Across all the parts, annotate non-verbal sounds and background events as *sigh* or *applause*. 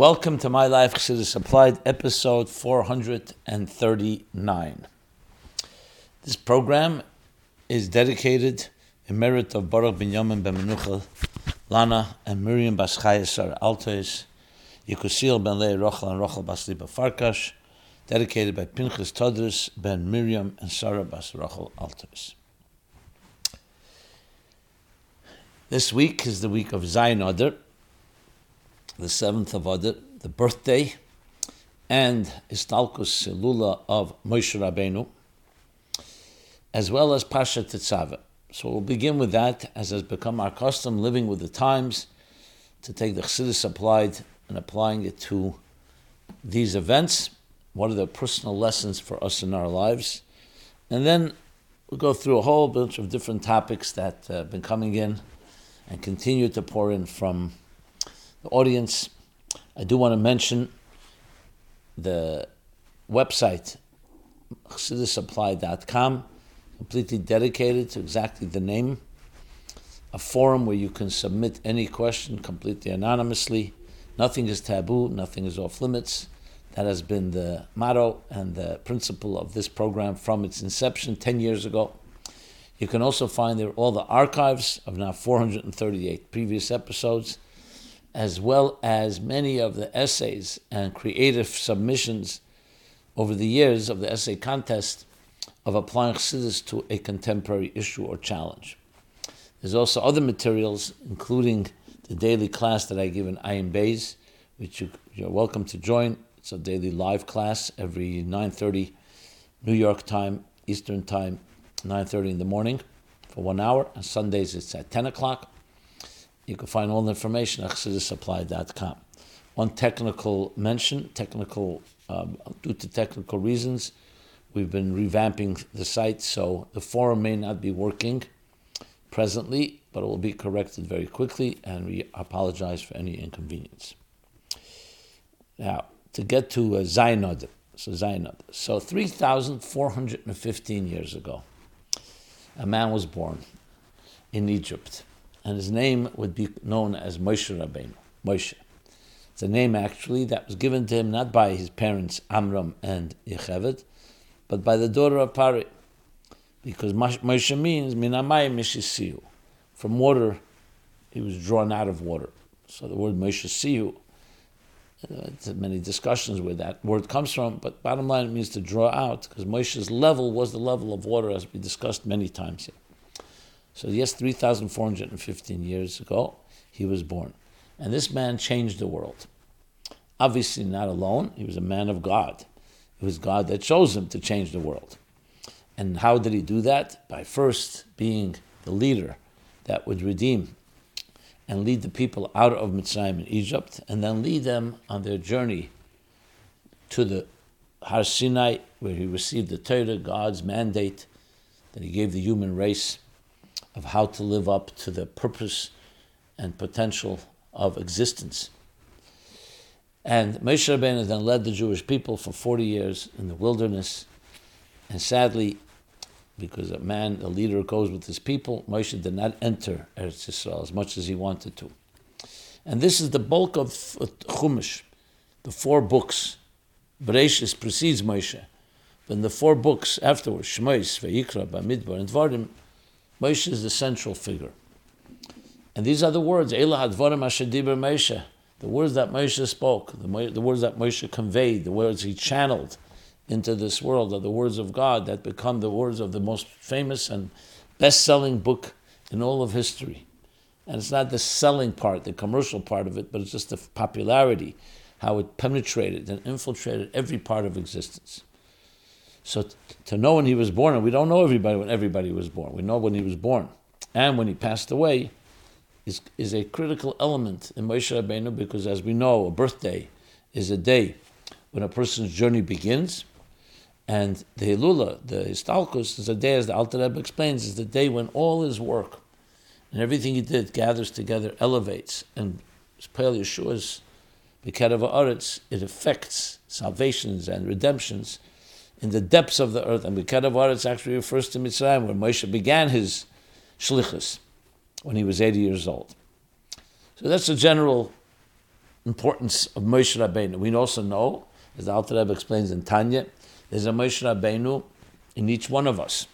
Welcome to My Life Chassidus Applied, episode 439. This program is dedicated in merit of Baruch Binyamin ben Menuchel, Lana, and Miriam Baschaya Sarah Altes, Yekusil ben Leah Rochel and Rochel Bas Liba Farkash, dedicated by Pinchas Todris ben Miriam and Sarah Bas Rochel Altes. This week is the week of Zayin Adar, the seventh of Adar, the birthday and Istalkus Lula of Moshe Rabbeinu, as well as Pasha Tetzaveh. So we'll begin with that, as has become our custom, living with the times, to take the Chassidus applied and applying it to these events. What are the personal lessons for us in our lives? And then we'll go through a whole bunch of different topics that uh, have been coming in and continue to pour in from the audience. I do want to mention the website, chassidusapply.com, completely dedicated to exactly the name. A forum where you can submit any question completely anonymously. Nothing is taboo, nothing is off limits. That has been the motto and the principle of this program from its inception 10 years ago. You can also find there all the archives of now 438 previous episodes as well as many of the essays and creative submissions over the years of the essay contest of applying Chassidus to a contemporary issue or challenge. There's also other materials, including the daily class that I give in Ayin Bays, which you, you're welcome to join. It's a daily live class every 9.30 New York time, Eastern time, 9.30 in the morning for one hour. On Sundays it's at 10 o'clock. You can find all the information at chassidusapply.com. One technical mention, technical um, due to technical reasons, we've been revamping the site, so the forum may not be working presently, but it will be corrected very quickly, and we apologize for any inconvenience. Now, to get to uh, Zainod, so Zainod, so 3,415 years ago, a man was born in Egypt and his name would be known as Moshe Rabbeinu. Moshe. It's a name actually that was given to him not by his parents Amram and Yocheved, but by the daughter of Pari, because Moshe means minamai mishisiu. From water, he was drawn out of water. So the word Moshe Siu, many discussions where that word comes from, but bottom line it means to draw out, because Moshe's level was the level of water, as we discussed many times here. So, yes, 3,415 years ago, he was born. And this man changed the world. Obviously, not alone, he was a man of God. It was God that chose him to change the world. And how did he do that? By first being the leader that would redeem and lead the people out of Mitzrayim in Egypt, and then lead them on their journey to the Har Sinai, where he received the Torah, God's mandate that he gave the human race of how to live up to the purpose and potential of existence. And Moshe Rabbeinu then led the Jewish people for 40 years in the wilderness. And sadly, because a man, a leader, goes with his people, Moshe did not enter Eretz Yisrael as much as he wanted to. And this is the bulk of Chumash, the four books. Bereshis precedes Moshe. Then the four books afterwards, Shmois, Vayikra, Bamidbar, and Dvarim, Moshe is the central figure. And these are the words, Ela Hadvarim Ashadiber Moshe, the words that Moshe spoke, the, the words that Moshe conveyed, the words he channeled into this world are the words of God that become the words of the most famous and best selling book in all of history. And it's not the selling part, the commercial part of it, but it's just the popularity, how it penetrated and infiltrated every part of existence. So t- to know when he was born, and we don't know everybody when everybody was born. We know when he was born, and when he passed away, is is a critical element in Moshe Rabbeinu because, as we know, a birthday is a day when a person's journey begins, and the Hilula, the Histalkus, is a day, as the Alter Rebbe explains, is the day when all his work and everything he did gathers together, elevates, and Pele Yeshua's Bekedav Aretz, it affects salvations and redemptions in the depths of the earth. And Bekedav Aretz actually refers to Mitzrayim, where Moshe began his shlichus when he was 80 years old. So that's the general importance of Moshe Rabbeinu. We also know, as the Alter Rebbe explains in Tanya, there's a Moshe Rabbeinu in each one of us.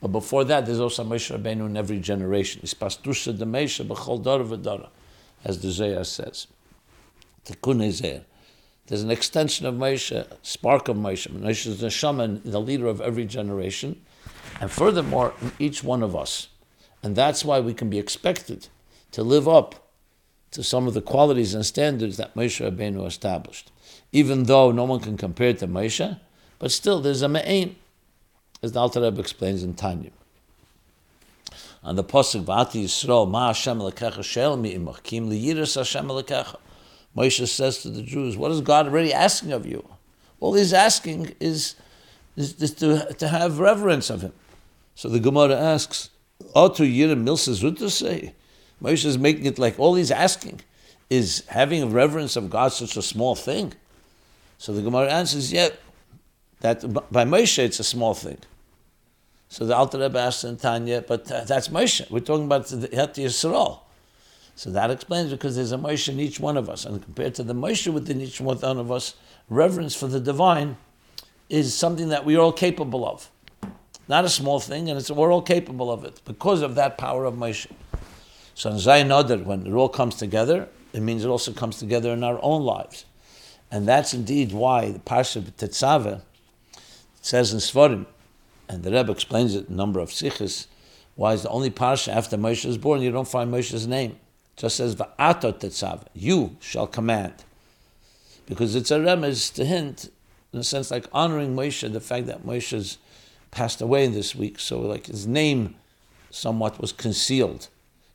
But before that, there's also a Moshe Rabbeinu in every generation. It's pastusha Moshe b'chol dara v'dara, as the Zohar says. Tikkun Zohar. There's an extension of Moshe, spark of Moshe. Moshe is the shaman, the leader of every generation, and furthermore, in each one of us. And that's why we can be expected to live up to some of the qualities and standards that Moshe Rabbeinu established. Even though no one can compare it to Moshe, but still there's a me'ain, as the Alter Rebbe explains in Tanya. On the Pasuk, V'ati Yisrael, Ma Hashem lekecha shel mi'imach, kim liyiris Hashem lekecha. Moshe says to the Jews, What is God already asking of you? All he's asking is, is, is to, to have reverence of him. So the Gemara asks, Otu Yirim Milsa say? Moshe is making it like all he's asking is having reverence of God such a small thing. So the Gemara answers, yeah, that by Moshe it's a small thing. So the Alter Rebbe asks in Tanya, but uh, that's Moshe. We're talking about the Yisrael. So that explains because there's a Moshe in each one of us. And compared to the Moshe within each one of us, reverence for the divine is something that we are all capable of. Not a small thing, and it's, we're all capable of it because of that power of Moshe. So in Zayin Adar, when it all comes together, it means it also comes together in our own lives. And that's indeed why the Parsha Tetzaveh says in Svarim, and the Rebbe explains it in a number of sikhs, why is the only Parsha after Moshe is born, you don't find Moshe's name just says va'atot tetzav, you shall command, because it's a remez to hint in a sense like honoring Moshe, the fact that Moshe's passed away this week, so like his name somewhat was concealed,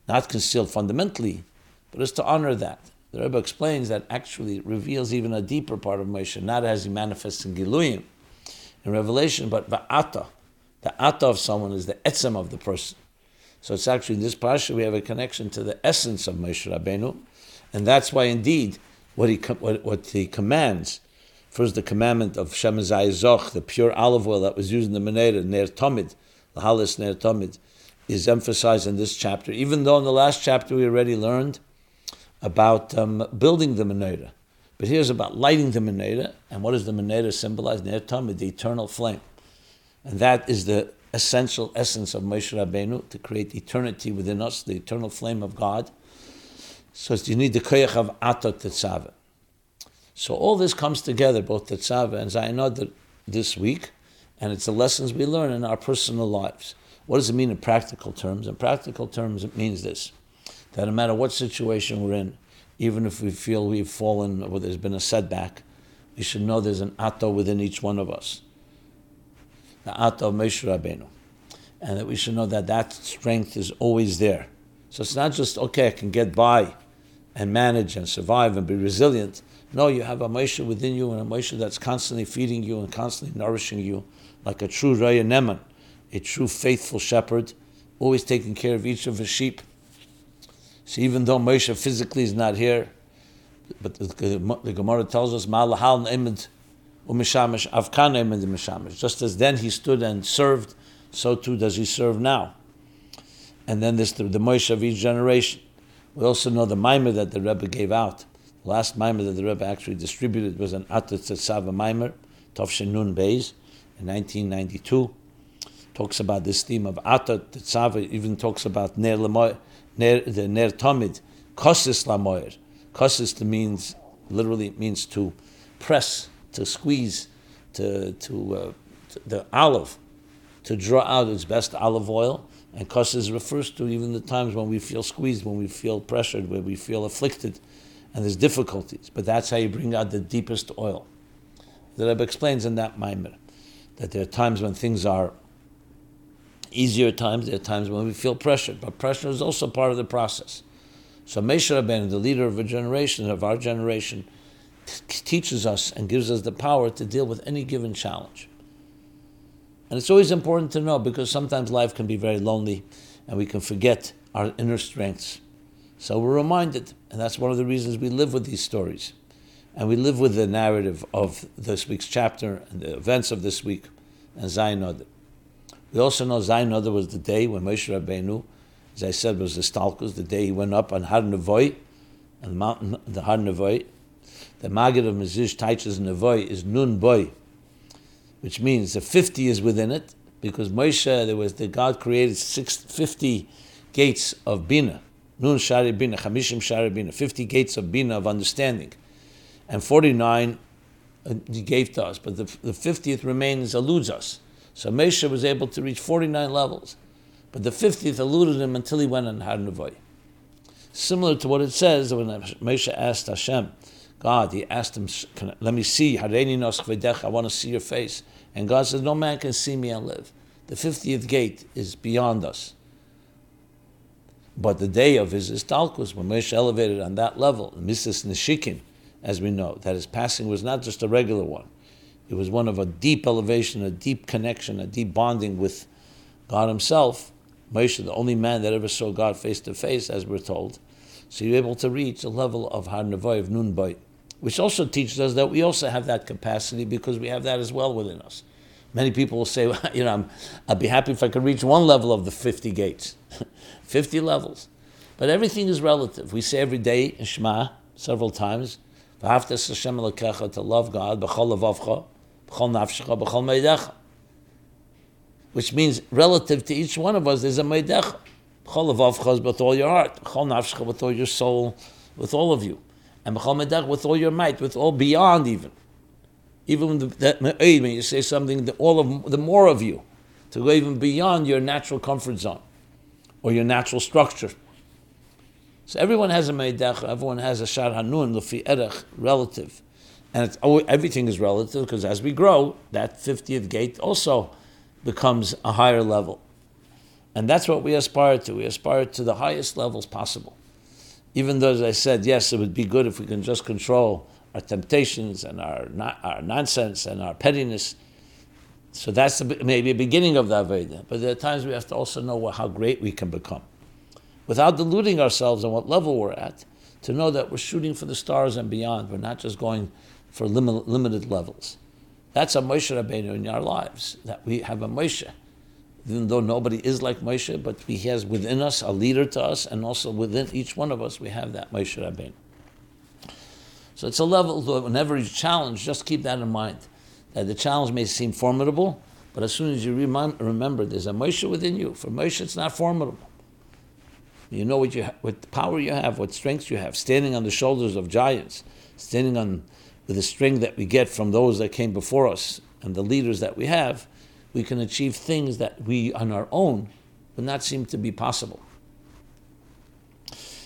not concealed fundamentally, but it's to honor that. The Rebbe explains that actually reveals even a deeper part of Moshe, not as he manifests in Giluyim, in Revelation, but va'ata. The ata of someone is the etzem of the person. So it's actually in this parsha we have a connection to the essence of Moshe Rabbeinu, and that's why indeed what he what, what he commands. First, the commandment of Shemazai Zoch, the pure olive oil that was used in the Menorah, Ner Tomid, the Halis Ner Tomid, is emphasized in this chapter. Even though in the last chapter we already learned about um, building the Menorah. But here's about lighting the Menorah, and what does the Menorah symbolize? Ner Tomid, the eternal flame. And that is the essential essence of Moshe Rabbeinu to create eternity within us, the eternal flame of God. So you need the koyach of atot tetzaveh. So all this comes together, both tetzaveh and Zayin this week, and it's the lessons we learn in our personal lives. What does it mean in practical terms? In practical terms, it means this: that no matter what situation we're in, even if we feel we've fallen or there's been a setback, we should know there's an ato within each one of us Ata of Moshe Rabbeinu. And that we should know that that strength is always there. So it's not just, okay, I can get by and manage and survive and be resilient. No, you have a Moshe within you and a Moshe that's constantly feeding you and constantly nourishing you like a true Raya Neman, a true faithful shepherd, always taking care of each of his sheep. So even though Moshe physically is not here, but the, the Gemara tells us, Ma'alahal Ne'emid umishamish avkanem and the mishamish. Just as then he stood and served, so too does he serve now. And then this the, the Moshe of each generation. We also know the mimer that the Rebbe gave out. The last mimer that the Rebbe actually distributed was an Atat Tzava mimer, Tovshin Nun Beis, in 1992. Talks about this theme of Atat Tzava, even talks about Ner, Lemoy, ner the Ner Tomid, Kosis Lamoyer. Kosis means, literally it means to press to squeeze, to, to, uh, to the olive, to draw out its best olive oil. And kosses refers to even the times when we feel squeezed, when we feel pressured, when we feel afflicted, and there's difficulties. But that's how you bring out the deepest oil. The Rebbe explains in that Maimer that there are times when things are easier times, there are times when we feel pressured, but pressure is also part of the process. So Moshe Rabbeinu, the leader of a generation, of our generation, teaches us and gives us the power to deal with any given challenge. And it's always important to know because sometimes life can be very lonely and we can forget our inner strengths. So we're reminded, and that's one of the reasons we live with these stories. And we live with the narrative of this week's chapter and the events of this week and Zayin We also know Zayin was the day when Moshe Rabbeinu, as I said, was the Stalkus, the day he went up on Har Nevoy, on the mountain, the Har Nevoy. The Magid of Mezritch teaches Nevoy is Nun Boy, which means the 50 is within it, because Moshe, there was the God created six, 50 gates of Bina. Nun Shari Bina, Chamishim Shari Bina, 50 gates of Bina of understanding. And 49 uh, he gave to us, but the, the 50th remains, eludes us. So Moshe was able to reach 49 levels, but the 50th eluded him until he went on Har Nevoy. Similar to what it says when Moshe asked Hashem, God, he asked him, let me see, I want to see your face. And God said, no man can see me and live. The 50th gate is beyond us. But the day of his istalkus, when Moshe elevated on that level, Mrs. Nishikin, as we know, that his passing was not just a regular one. It was one of a deep elevation, a deep connection, a deep bonding with God himself. Moshe, the only man that ever saw God face to face, as we're told. So you're able to reach a level of Har of Nun Boy, which also teaches us that we also have that capacity because we have that as well within us. Many people will say, *laughs* well, you know, I'm, I'd be happy if I could reach one level of the 50 gates, *laughs* 50 levels. But everything is relative. We say every day in Shema several times, to love God, which means relative to each one of us, there's a meidecha. with all your heart, with all your soul, with all of you, and with all your might, with all beyond even. Even when, the, that, when you say something, the, all of the more of you, to go even beyond your natural comfort zone or your natural structure. So everyone has a meidach, everyone has a shar hanun, lufi erech, relative. And it's, oh, everything is relative because as we grow, that 50th gate also becomes a higher level. And that's what we aspire to. We aspire to the highest levels possible. Even though, as I said, yes, it would be good if we can just control our temptations and our, our nonsense and our pettiness. So that's maybe a beginning of the Aveda. But there are times we have to also know how great we can become without deluding ourselves on what level we're at, to know that we're shooting for the stars and beyond. We're not just going for lim- limited levels. That's a Moshe Rabbeinu in our lives, that we have a Moshe. Even though nobody is like Moshe, but he has within us a leader to us, and also within each one of us, we have that Moshe Rabbeinu. So it's a level that whenever you challenge, just keep that in mind. That the challenge may seem formidable, but as soon as you remember there's a Moshe within you, for Moshe it's not formidable. You know what you ha- what power you have, what strength you have, standing on the shoulders of giants, standing on with the strength that we get from those that came before us and the leaders that we have, we can achieve things that we on our own would not seem to be possible.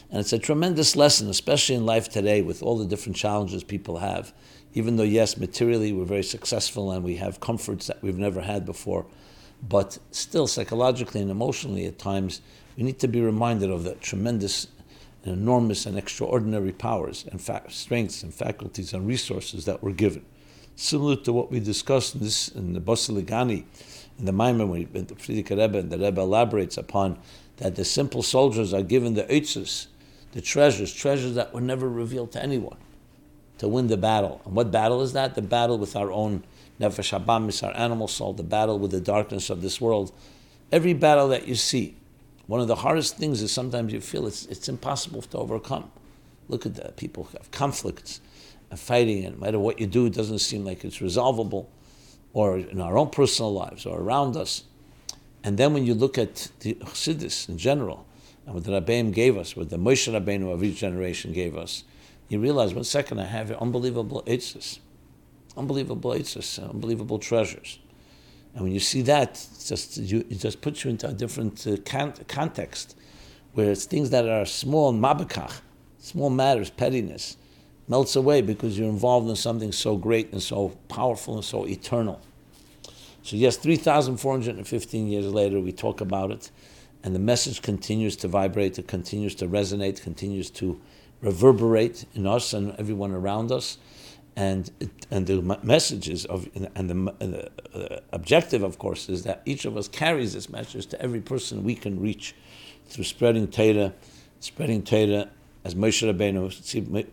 And it's a tremendous lesson, especially in life today with all the different challenges people have. Even though, yes, materially we're very successful and we have comforts that we've never had before, but still psychologically and emotionally at times we need to be reminded of the tremendous and enormous and extraordinary powers and fa- strengths and faculties and resources that were given. Similar to what we discussed in this in the Basi Legani, in the Maimon, when the Frierdiker Rebbe, and the Rebbe elaborates upon that the simple soldiers are given the eitzes, the treasures, treasures that were never revealed to anyone, to win the battle. And what battle is that? The battle with our own nefesh habamis, our animal soul, the battle with the darkness of this world. Every battle that you see, one of the hardest things is sometimes you feel it's, it's impossible to overcome. Look at the People who have conflicts and fighting, and no matter what you do, it doesn't seem like it's resolvable, or in our own personal lives or around us. And then when you look at the Chassidus in general, and what the Rabbeim gave us, what the Moshe Rabbeinu of each generation gave us, you realize, one second, I have unbelievable eitzes, unbelievable eitzes, unbelievable treasures. And when you see that, just you, it just puts you into a different uh, con- context, where it's things that are small, mabakach, small matters, pettiness, melts away because you're involved in something so great and so powerful and so eternal. So yes, 3,415 years later, we talk about it, and the message continues to vibrate, it continues to resonate, continues to reverberate in us and everyone around us and and the messages of and the, the uh, objective, of course, is that each of us carries this message to every person we can reach through spreading Torah, spreading Torah as Moshe Rabbeinu,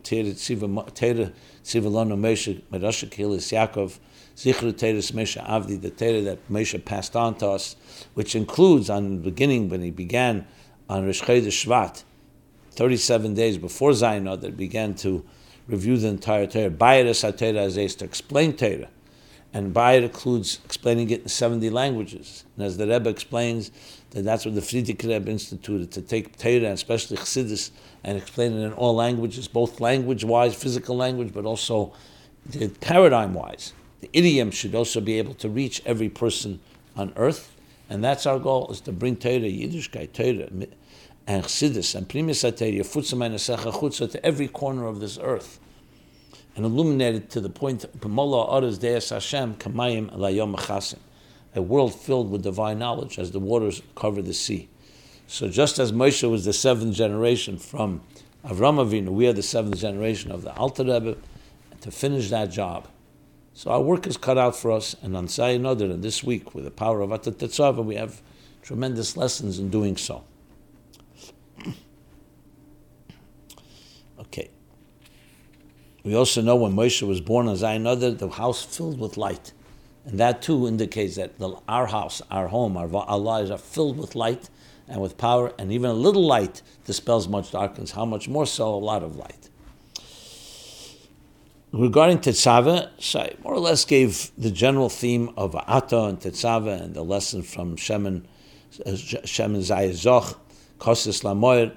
Torah Tzivalonu Moshe Merasha Kilis Yaakov, Zichru Torah Moshe Avdi, the Torah that Moshe passed on to us, which includes on the beginning when he began on Rosh Chodesh Shvat, 37 days before Zayin that began to review the entire Torah. Bayir HaTorah is to explain Torah. And Bayir includes explaining it in 70 languages. And as the Rebbe explains, that that's what the Frierdiker Rebbe instituted, to take Torah, and especially Chassidus, and explain it in all languages, both language-wise, physical language, but also the paradigm-wise. The idiom should also be able to reach every person on earth, and that's our goal, is to bring Torah, Yiddishkeit, Torah, and Chassidus, and Primis HaTorah, Secha Chutza, to every corner of this earth, and illuminate it to the point, P'mola Oras Deus Hashem, Kamayim Layom Chasim a world filled with divine knowledge as the waters cover the sea. So just as Moshe was the seventh generation from Avram Avinu, we are the seventh generation of the Alter Rebbe to finish that job. So our work is cut out for us, and on Sayin and this week, with the power of Atat Tetzava, we have tremendous lessons in doing so. *clears throat* okay. We also know when Moshe was born on Zayin the house filled with light. And that too indicates that the, our house, our home, our, our lives are filled with light and with power, and even a little light dispels much darkness. How much more so a lot of light? Regarding Tetzaveh, I more or less gave the general theme of Ato and Tetzaveh and the lesson from Shemin, uh, Shemin Zayazoch, Kosis Lamoyer.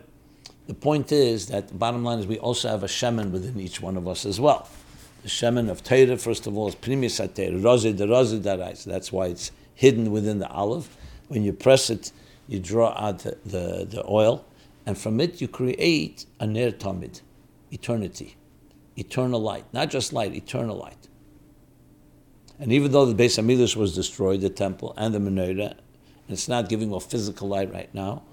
The point is that the bottom line is we also have a Shemin within each one of us as well. The shemen of Torah, first of all, is primis Torah, rozi the rozi. So that's why it's hidden within the olive. When you press it, you draw out the, the, the oil, and from it you create a ner tamid, eternity, eternal light. Not just light, eternal light. And even though the Beis Hamikdash was destroyed, the temple and the menorah, and it's not giving off physical light right now.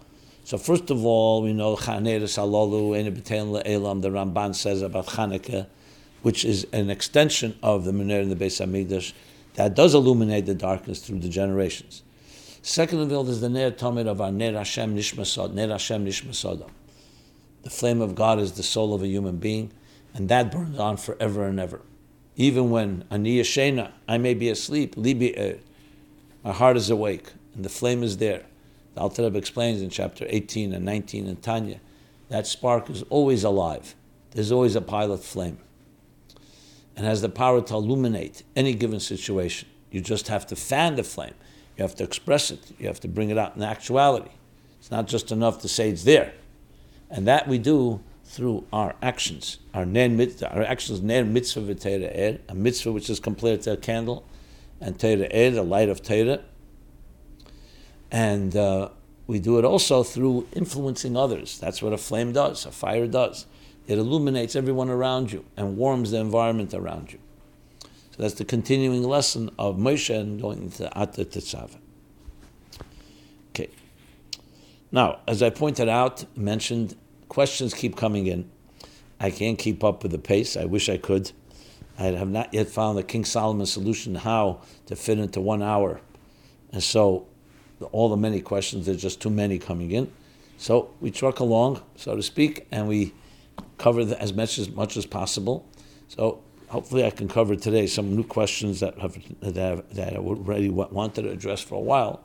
So first of all, we know Chaner Salalu, Elam, the Ramban says about Chanukah, which is an extension of the Menorah in the Beis Hamikdash, that does illuminate the darkness through the generations. Second of all, there's the Ner Tamid of our Ner Hashem Nishmasod, Ner Hashem Nishmasodam. The flame of God is the soul of a human being, and that burns on forever and ever. Even when Ani Shena, I may be asleep, Libi er, my heart is awake, and the flame is there. The Alter Rebbe explains in chapter 18 and 19 in Tanya, that spark is always alive. There's always a pilot flame and has the power to illuminate any given situation. You just have to fan the flame. You have to express it. You have to bring it out in actuality. It's not just enough to say it's there. And that we do through our actions. Our nen mitzvah, our actions nen mitzvah v'teira er, a mitzvah which is compared to a candle, and teira er, the light of teira. And uh, we do it also through influencing others. That's what a flame does, a fire does. It illuminates everyone around you and warms the environment around you. So that's the continuing lesson of Moshe and going into Atta Tetzaveh. Okay. Now, as I pointed out, mentioned, questions keep coming in. I can't keep up with the pace. I wish I could. I have not yet found the King Solomon solution how to fit into one hour. And so all the many questions, there's just too many coming in. So we truck along, so to speak, and we cover the, as much as much as possible. So hopefully, I can cover today some new questions that have that, have, that I already wanted to address for a while,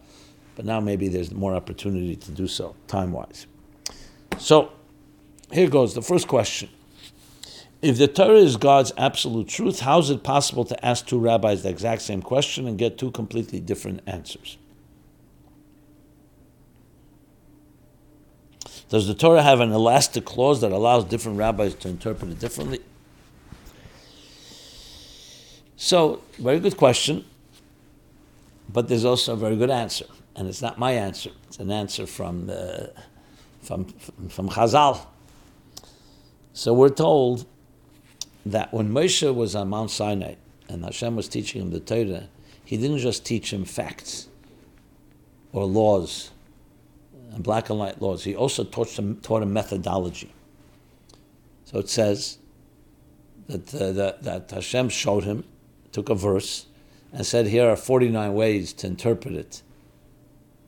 but now maybe there's more opportunity to do so time wise. So here goes the first question. If the Torah is God's absolute truth, how is it possible to ask two rabbis the exact same question and get two completely different answers? Does the Torah have an elastic clause that allows different rabbis to interpret it differently? So, very good question, but there's also a very good answer, and it's not my answer. It's an answer from the, from from Chazal. So we're told that when Moshe was on Mount Sinai and Hashem was teaching him the Torah, he didn't just teach him facts or laws and black and white laws. He also taught him, taught him methodology. So it says that, uh, that, that Hashem showed him, took a verse, and said, Here are 49 ways to interpret it.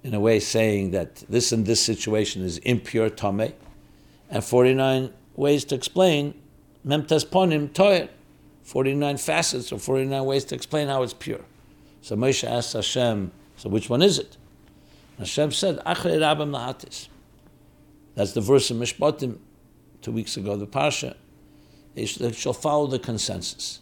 In a way, saying that this and this situation is impure, tame, and 49 ways to explain, memtes ponim, toyer. 49 facets or 49 ways to explain how it's pure. So Moshe asked Hashem, So which one is it? Hashem said, Achrei Rabim Lahatis. That's the verse in Mishpatim two weeks ago, the Parsha, it shall follow the consensus.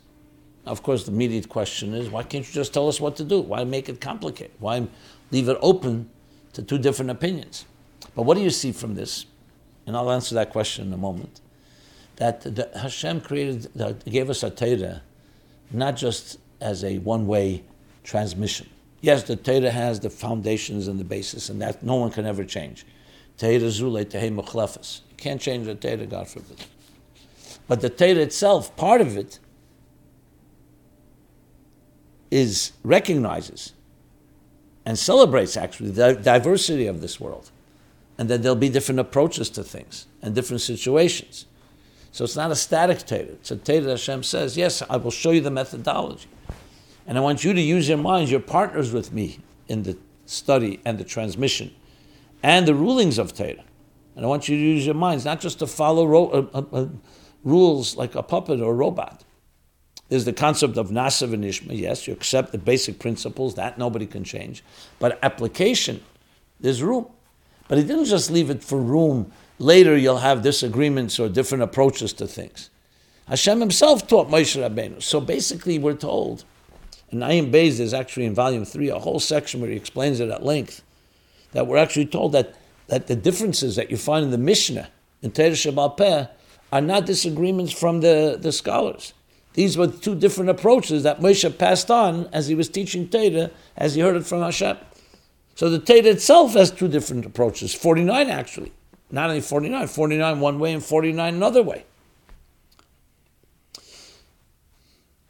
Of course, the immediate question is why can't you just tell us what to do? Why make it complicated? Why leave it open to two different opinions? But what do you see from this? And I'll answer that question in a moment. That the, Hashem created, gave us a Torah, not just as a one-way transmission. Yes, the Torah has the foundations and the basis, and that no one can ever change. Torah zule tehei mechlefes. You can't change the Torah, God forbid. But the Torah itself, part of it, is recognizes and celebrates actually the diversity of this world, and that there'll be different approaches to things and different situations. So it's not a static Torah. It's a Torah that Hashem says, yes, I will show you the methodology. And I want you to use your minds, your partners with me in the study and the transmission and the rulings of Torah. And I want you to use your minds, not just to follow ro- uh, uh, uh, rules like a puppet or a robot. There's the concept of Nasav and Ishma. Yes, you accept the basic principles, that nobody can change. But application, there's room. But he didn't just leave it for room. Later you'll have disagreements or different approaches to things. Hashem himself taught Moshe Rabbeinu. So basically we're told, and Ayin Beis is actually in volume three, a whole section where he explains it at length, that we're actually told that, that the differences that you find in the Mishnah, in Shabbat Peh, are not disagreements from the, the scholars. These were two different approaches that Moshe passed on as he was teaching Torah, as he heard it from Hashem. So the Torah itself has two different approaches, 49 actually. Not only 49, 49 one way and 49 another way.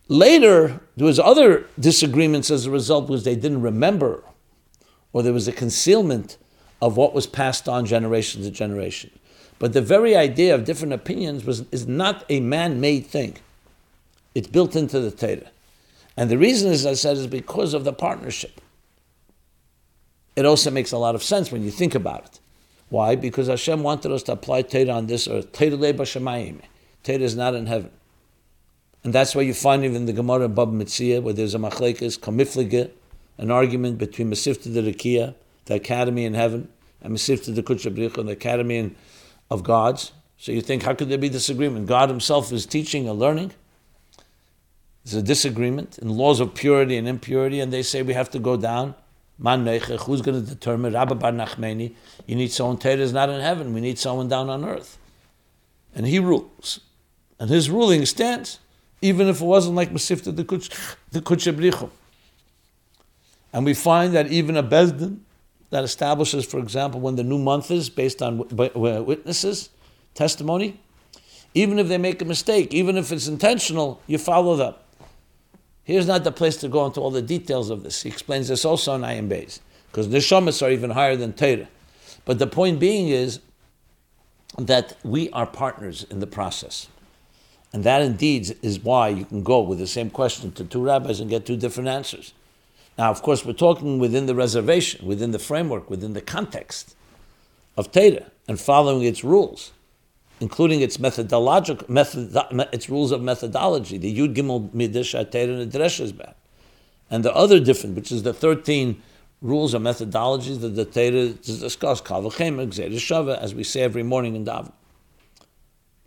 Later, there was other disagreements as a result because they didn't remember, or there was a concealment of what was passed on generation to generation. But the very idea of different opinions was, is not a man-made thing. It's built into the Torah. And the reason, as I said, is because of the partnership. It also makes a lot of sense when you think about it. Why? Because Hashem wanted us to apply Torah on this earth. Torah Torah is not in heaven. And that's why you find even the Gemara Bava Metzia, where there's a machlekes, kamiflige, an argument between Masifta the Rikia, the academy in heaven, and Masifta the Kutchabricha, the academy in, of gods. So you think, how could there be disagreement? God himself is teaching and learning. There's a disagreement in laws of purity and impurity, and they say we have to go down. Man Neichech, who's going to determine? Rabbi Bar Nachmeni, you need someone, Torah is not in heaven, we need someone down on earth. And he rules. And his ruling stands, even if it wasn't like Masifta the Kutchebrichum. And we find that even a Bezdin that establishes, for example, when the new month is based on witnesses, testimony, even if they make a mistake, even if it's intentional, you follow them. Here's not the place to go into all the details of this. He explains this also in Ayin Beis, because the Neshamas are even higher than Torah. But the point being is that we are partners in the process. And that indeed is why you can go with the same question to two rabbis and get two different answers. Now, of course, we're talking within the reservation, within the framework, within the context of Torah and following its rules including its methodological method, its rules of methodology, the Yud Gimel Midish and the and the other different, which is the thirteen rules or methodologies that the Torah discuss, Kavachem, Shava, as we say every morning in Daven,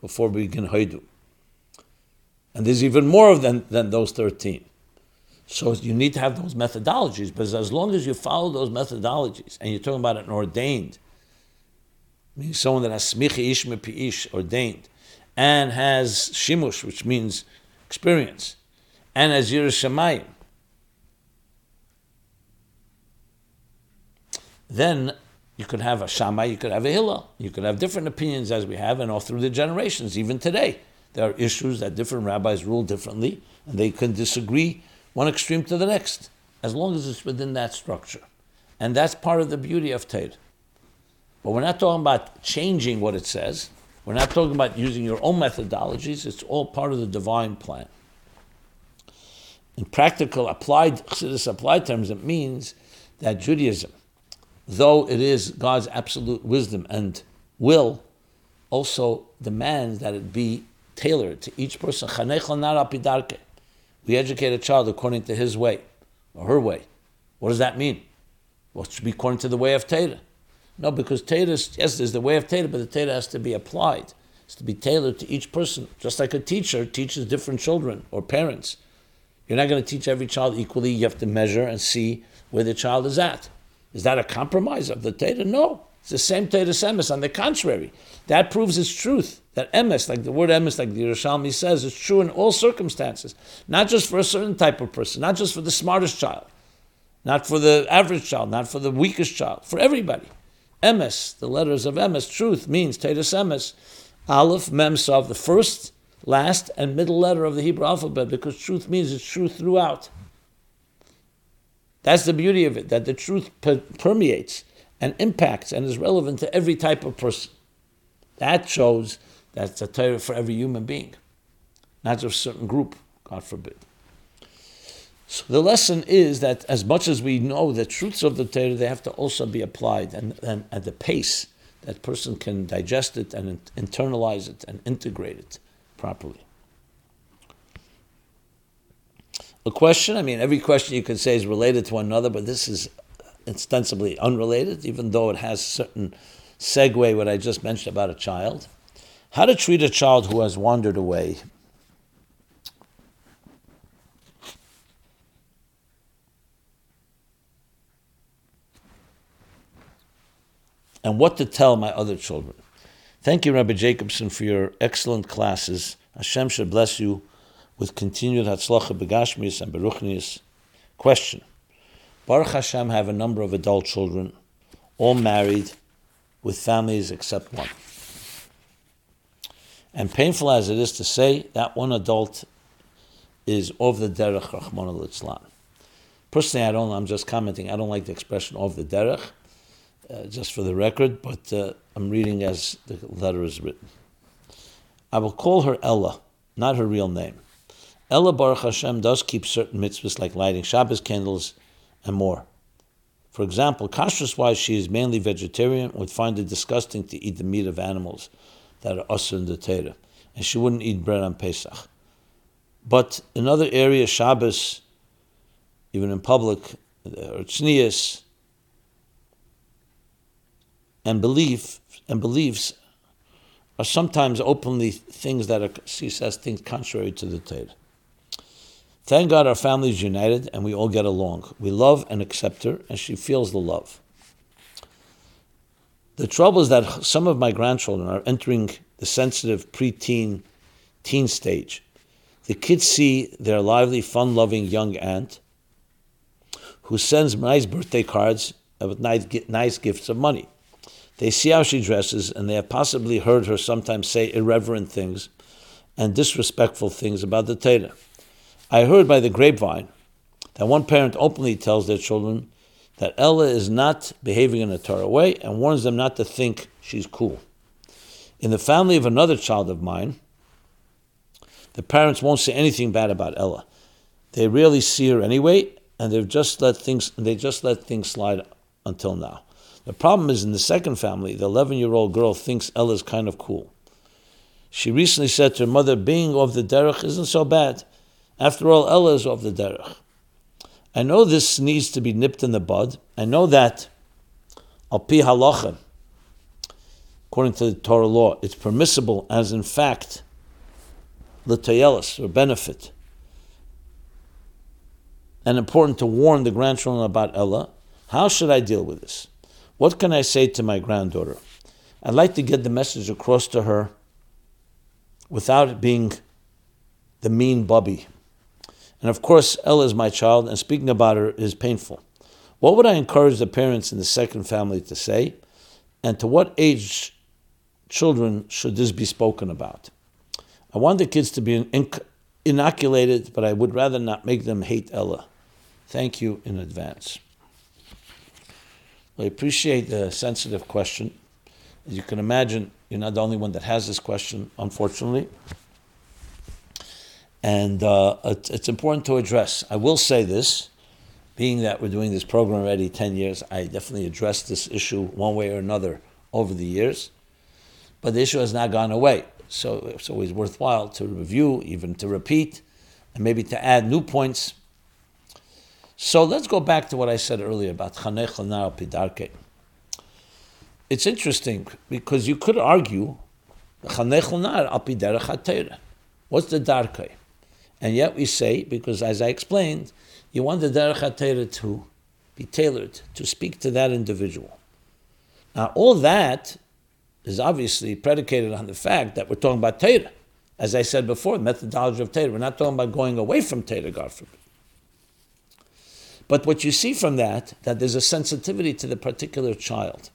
before we begin Haidu. And there's even more than, than those 13. So you need to have those methodologies, but as long as you follow those methodologies, and you're talking about an ordained, means someone that has smichi ish ish, ordained, and has shimush, which means experience, and has Yerushalayim, then you could have a Shammai, you could have a Hillel, you could have different opinions as we have, and all through the generations, even today. There are issues that different rabbis rule differently, and they can disagree one extreme to the next, as long as it's within that structure. And that's part of the beauty of Torah. But we're not talking about changing what it says. We're not talking about using your own methodologies. It's all part of the divine plan. In practical, applied applied terms, it means that Judaism, though it is God's absolute wisdom and will, also demands that it be tailored to each person. We educate a child according to his way or her way. What does that mean? Well, it should be according to the way of Torah. No, because Torah, yes, there's the way of Torah, but the Torah has to be applied. It's to be tailored to each person, just like a teacher teaches different children or parents. You're not going to teach every child equally. You have to measure and see where the child is at. Is that a compromise of the Torah? No. It's the same Torah emes. On the contrary, that proves its truth. That emes, like the word emes, like the Yerushalmi says, is true in all circumstances. Not just for a certain type of person, not just for the smartest child, not for the average child, not for the weakest child, for everybody. Emes, the letters of emes, truth means Torah emes. Aleph, Mem, Sav, the first, last, and middle letter of the Hebrew alphabet, because truth means it's true throughout. That's the beauty of it, that the truth per- permeates and impacts and is relevant to every type of person. That shows that it's a Torah for every human being, not just a certain group, God forbid. So the lesson is that as much as we know the truths of the Torah, they have to also be applied and, and at the pace that person can digest it and internalize it and integrate it properly. A question, I mean, every question you could say is related to another, but this is ostensibly unrelated, even though it has certain segue what I just mentioned about a child. How to treat a child who has wandered away. And what to tell my other children. Thank you, Rabbi Jacobson, for your excellent classes. Hashem should bless you with continued Hatzlacha Begashmias and Beruchnias. Question. Baruch Hashem have a number of adult children, all married, with families except one. And painful as it is to say, that one adult is of the derech Rahman al Personally, I don't. I'm just commenting. I don't like the expression of the derech, uh, just for the record. But uh, I'm reading as the letter is written. I will call her Ella, not her real name. Ella Baruch Hashem does keep certain mitzvahs like lighting Shabbos candles and more. For example, kashrus wise, she is mainly vegetarian, would find it disgusting to eat the meat of animals that are usher in the Torah, and she wouldn't eat bread on Pesach. But in other areas, Shabbos, even in public, or tznius, and belief and beliefs are sometimes openly things that are, she says, things contrary to the Torah. Thank God our family is united and we all get along. We love and accept her, and she feels the love. The trouble is that some of my grandchildren are entering the sensitive preteen teen stage. The kids see their lively, fun loving young aunt who sends nice birthday cards with nice, nice gifts of money. They see how she dresses, and they have possibly heard her sometimes say irreverent things and disrespectful things about the Torah. I heard by the grapevine that one parent openly tells their children that Ella is not behaving in a Torah way and warns them not to think she's cool. In the family of another child of mine, the parents won't say anything bad about Ella. They rarely see her anyway, and they've just let things they just let things slide until now. The problem is in the second family, the 11 year old girl thinks Ella is kind of cool. She recently said to her mother, Being of the derech isn't so bad. After all, Ella is of the derech. I know this needs to be nipped in the bud. I know that al halacha, according to the Torah law, it's permissible as in fact l'tayelis, or benefit, and important to warn the grandchildren about Ella. How should I deal with this? What can I say to my granddaughter? I'd like to get the message across to her without it being the mean bubby. And of course, Ella is my child, and speaking about her is painful. What would I encourage the parents in the second family to say? And to what age children should this be spoken about? I want the kids to be inoculated, but I would rather not make them hate Ella. Thank you in advance. I appreciate the sensitive question. As you can imagine, you're not the only one that has this question, unfortunately and uh, it's important to address. I will say this, being that we're doing this program already 10 years, I definitely addressed this issue one way or another over the years, but the issue has not gone away. So it's always worthwhile to review, even to repeat, and maybe to add new points. So let's go back to what I said earlier about Chanech Pidarke. It's interesting because you could argue What's the darkei? And yet we say, because as I explained, you want the derech to be tailored, to speak to that individual. Now, all that is obviously predicated on the fact that we're talking about Torah. As I said before, the methodology of Torah. We're not talking about going away from Torah, God forbid. But what you see from that, that there's a sensitivity to the particular child.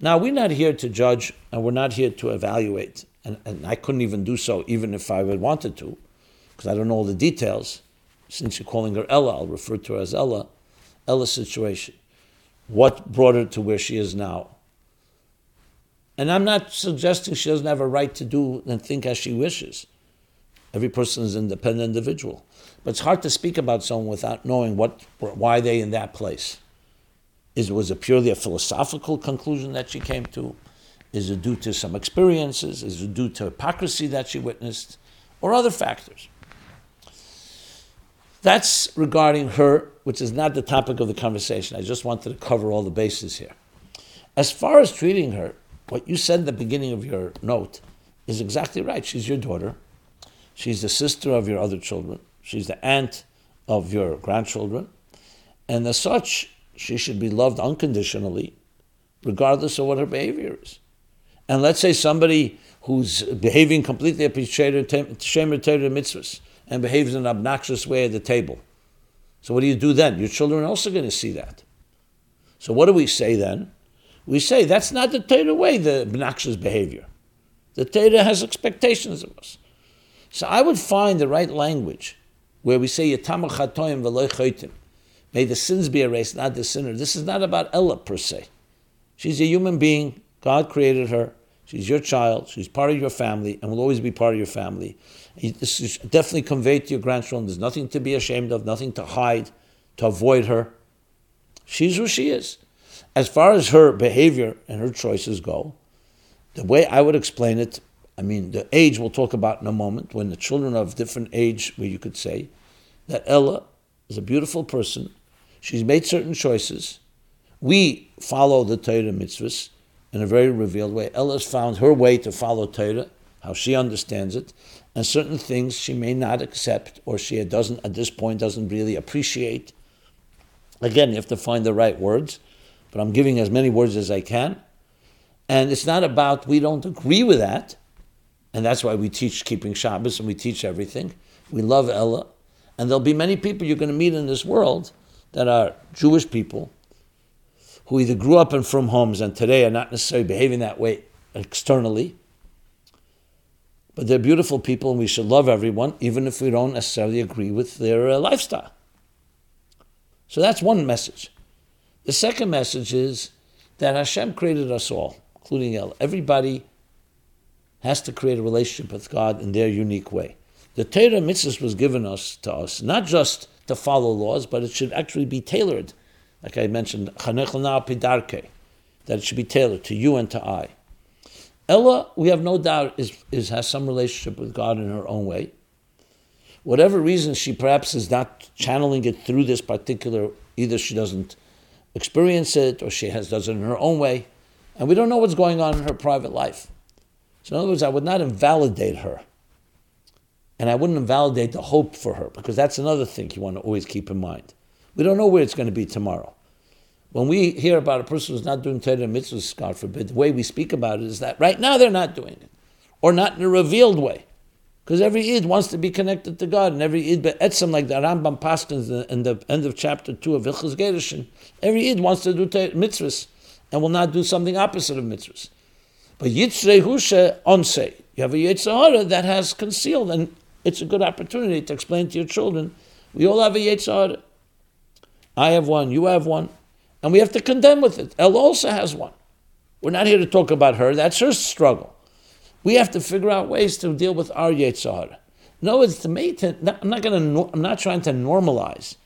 Now, we're not here to judge and we're not here to evaluate. And, and I couldn't even do so, even if I would wanted to, because I don't know all the details. Since you're calling her Ella, I'll refer to her as Ella. Ella's situation. What brought her to where she is now? And I'm not suggesting she doesn't have a right to do and think as she wishes. Every person is an independent individual. But it's hard to speak about someone without knowing what, why they in that place. Is, was it purely a philosophical conclusion that she came to? Is it due to some experiences? Is it due to hypocrisy that she witnessed? Or other factors? That's regarding her, which is not the topic of the conversation. I just wanted to cover all the bases here. As far as treating her, what you said at the beginning of your note is exactly right. She's your daughter. She's the sister of your other children. She's the aunt of your grandchildren. And as such, she should be loved unconditionally, regardless of what her behavior is. And let's say somebody who's behaving completely shemer Torah mitzvahs and behaves in an obnoxious way at the table. So what do you do then? Your children are also going to see that. So what do we say then? we say that's not the Torah way, the obnoxious behavior. The Torah has expectations of us. So I would find the right language where we say May the sins be erased, not the sinner. This is not about Ella per se. She's a human being. God created her. She's your child. She's part of your family and will always be part of your family. This is definitely conveyed to your grandchildren. There's nothing to be ashamed of, nothing to hide, to avoid her. She's who she is. As far as her behavior and her choices go, the way I would explain it, I mean, the age we'll talk about in a moment, when the children of different age, where you could say that Ella is a beautiful person. She's made certain choices. We follow the Torah mitzvahs in a very revealed way. Ella's found her way to follow Torah, how she understands it, and certain things she may not accept or she doesn't, at this point, doesn't really appreciate. Again, you have to find the right words but I'm giving as many words as I can. And it's not about we don't agree with that, and that's why we teach keeping Shabbos and we teach everything. We love Ella, and there'll be many people you're going to meet in this world that are Jewish people who either grew up in from homes and today are not necessarily behaving that way externally, but they're beautiful people, and we should love everyone, even if we don't necessarily agree with their uh, lifestyle. So that's one message. The second message is that Hashem created us all, including El. Everybody has to create a relationship with God in their unique way. The Torah mitzvahs was given us to us, not just to follow laws, but it should actually be tailored. Like I mentioned, that it should be tailored to you and to I. Ella, we have no doubt, is, is has some relationship with God in her own way. Whatever reason she perhaps is not channeling it through this particular, either she doesn't experience it or she has does it in her own way, and we don't know what's going on in her private life. So in other words, I would not invalidate her. And I wouldn't invalidate the hope for her, because that's another thing you want to always keep in mind. We don't know where it's going to be tomorrow. When we hear about a person who's not doing Torah mitzvahs, God forbid, the way we speak about it is that right now they're not doing it, or not in a revealed way. Because every Yid wants to be connected to God, and every Yid be'etzim, like the Rambam Paskins in the end of chapter 2 of Hilchos Gerushin, every Yid wants to do mitzvahs and will not do something opposite of mitzvahs. But Yitzrei Husha Onse, you have a Yetzer Hara that has concealed, and it's a good opportunity to explain to your children, we all have a Yetzer Hara. I have one, you have one, and we have to condemn with it. El also has one. We're not here to talk about her, that's her struggle. We have to figure out ways to deal with our Yetzer Hara. No, it's to make. To, I'm not to. I'm not trying to normalize,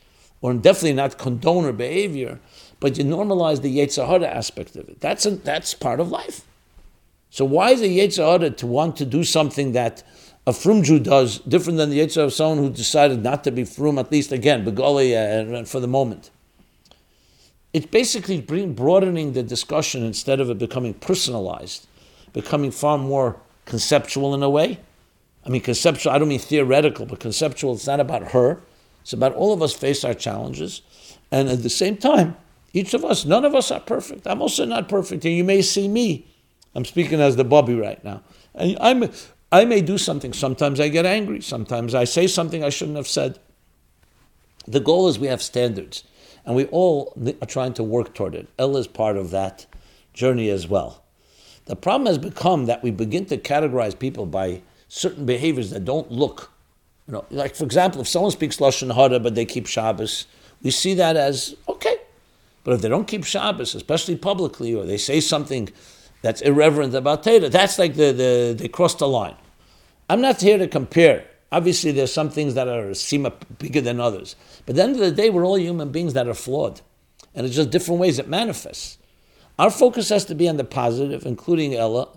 or I'm definitely not condone her behavior, but you normalize the Yetzer Hara aspect of it. That's a, that's part of life. So why is a Yetzer Hara to want to do something that a frum Jew does different than the Yetzer Hara of someone who decided not to be frum, at least again, begoli uh, for the moment? It's basically broadening the discussion instead of it becoming personalized, becoming far more conceptual in a way. I mean, conceptual, I don't mean theoretical, but conceptual, it's not about her. It's about all of us face our challenges. And at the same time, each of us, none of us are perfect. I'm also not perfect. And you may see me. I'm speaking as the Bubby right now. And I'm, I may do something. Sometimes I get angry. Sometimes I say something I shouldn't have said. The goal is we have standards. And we all are trying to work toward it. Ella is part of that journey as well. The problem has become that we begin to categorize people by certain behaviors that don't look, you know, like for example, if someone speaks Lashon Hara but they keep Shabbos, we see that as okay. But if they don't keep Shabbos, especially publicly, or they say something that's irreverent about Torah, that's like the, the they crossed the line. I'm not here to compare. Obviously, there's some things that are seem bigger than others. But at the end of the day, we're all human beings that are flawed. And it's just different ways it manifests. Our focus has to be on the positive, including Ella,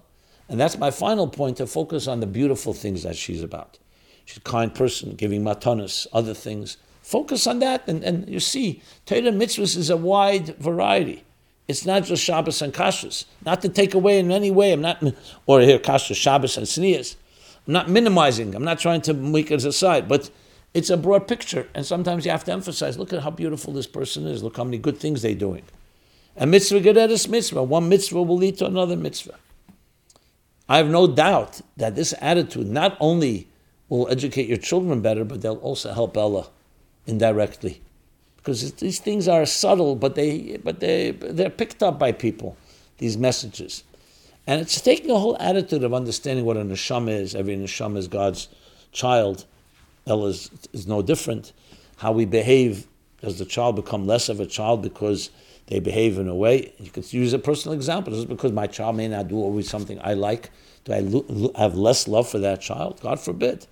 and that's my final point to focus on the beautiful things that she's about. She's a kind person, giving matanas, other things. Focus on that, and, and you see, Torah mitzvahs is a wide variety. It's not just Shabbos and Kashrus. Not to take away in any way, I'm not, or here, Kashrus, Shabbos, and Tznius. I'm not minimizing, I'm not trying to make it aside, but it's a broad picture, and sometimes you have to emphasize look at how beautiful this person is, look how many good things they're doing. A mitzvah goreres mitzvah. One mitzvah will lead to another mitzvah. I have no doubt that this attitude not only will educate your children better, but they'll also help Ella indirectly. Because these things are subtle, but they but they they're picked up by people, these messages. And it's taking a whole attitude of understanding what a neshama is. Every neshama is God's child. Ella is, is no different. How we behave, does the child become less of a child because they behave in a way. You could use a personal example. Just because my child may not do always something I like, do I lo- have less love for that child? God forbid.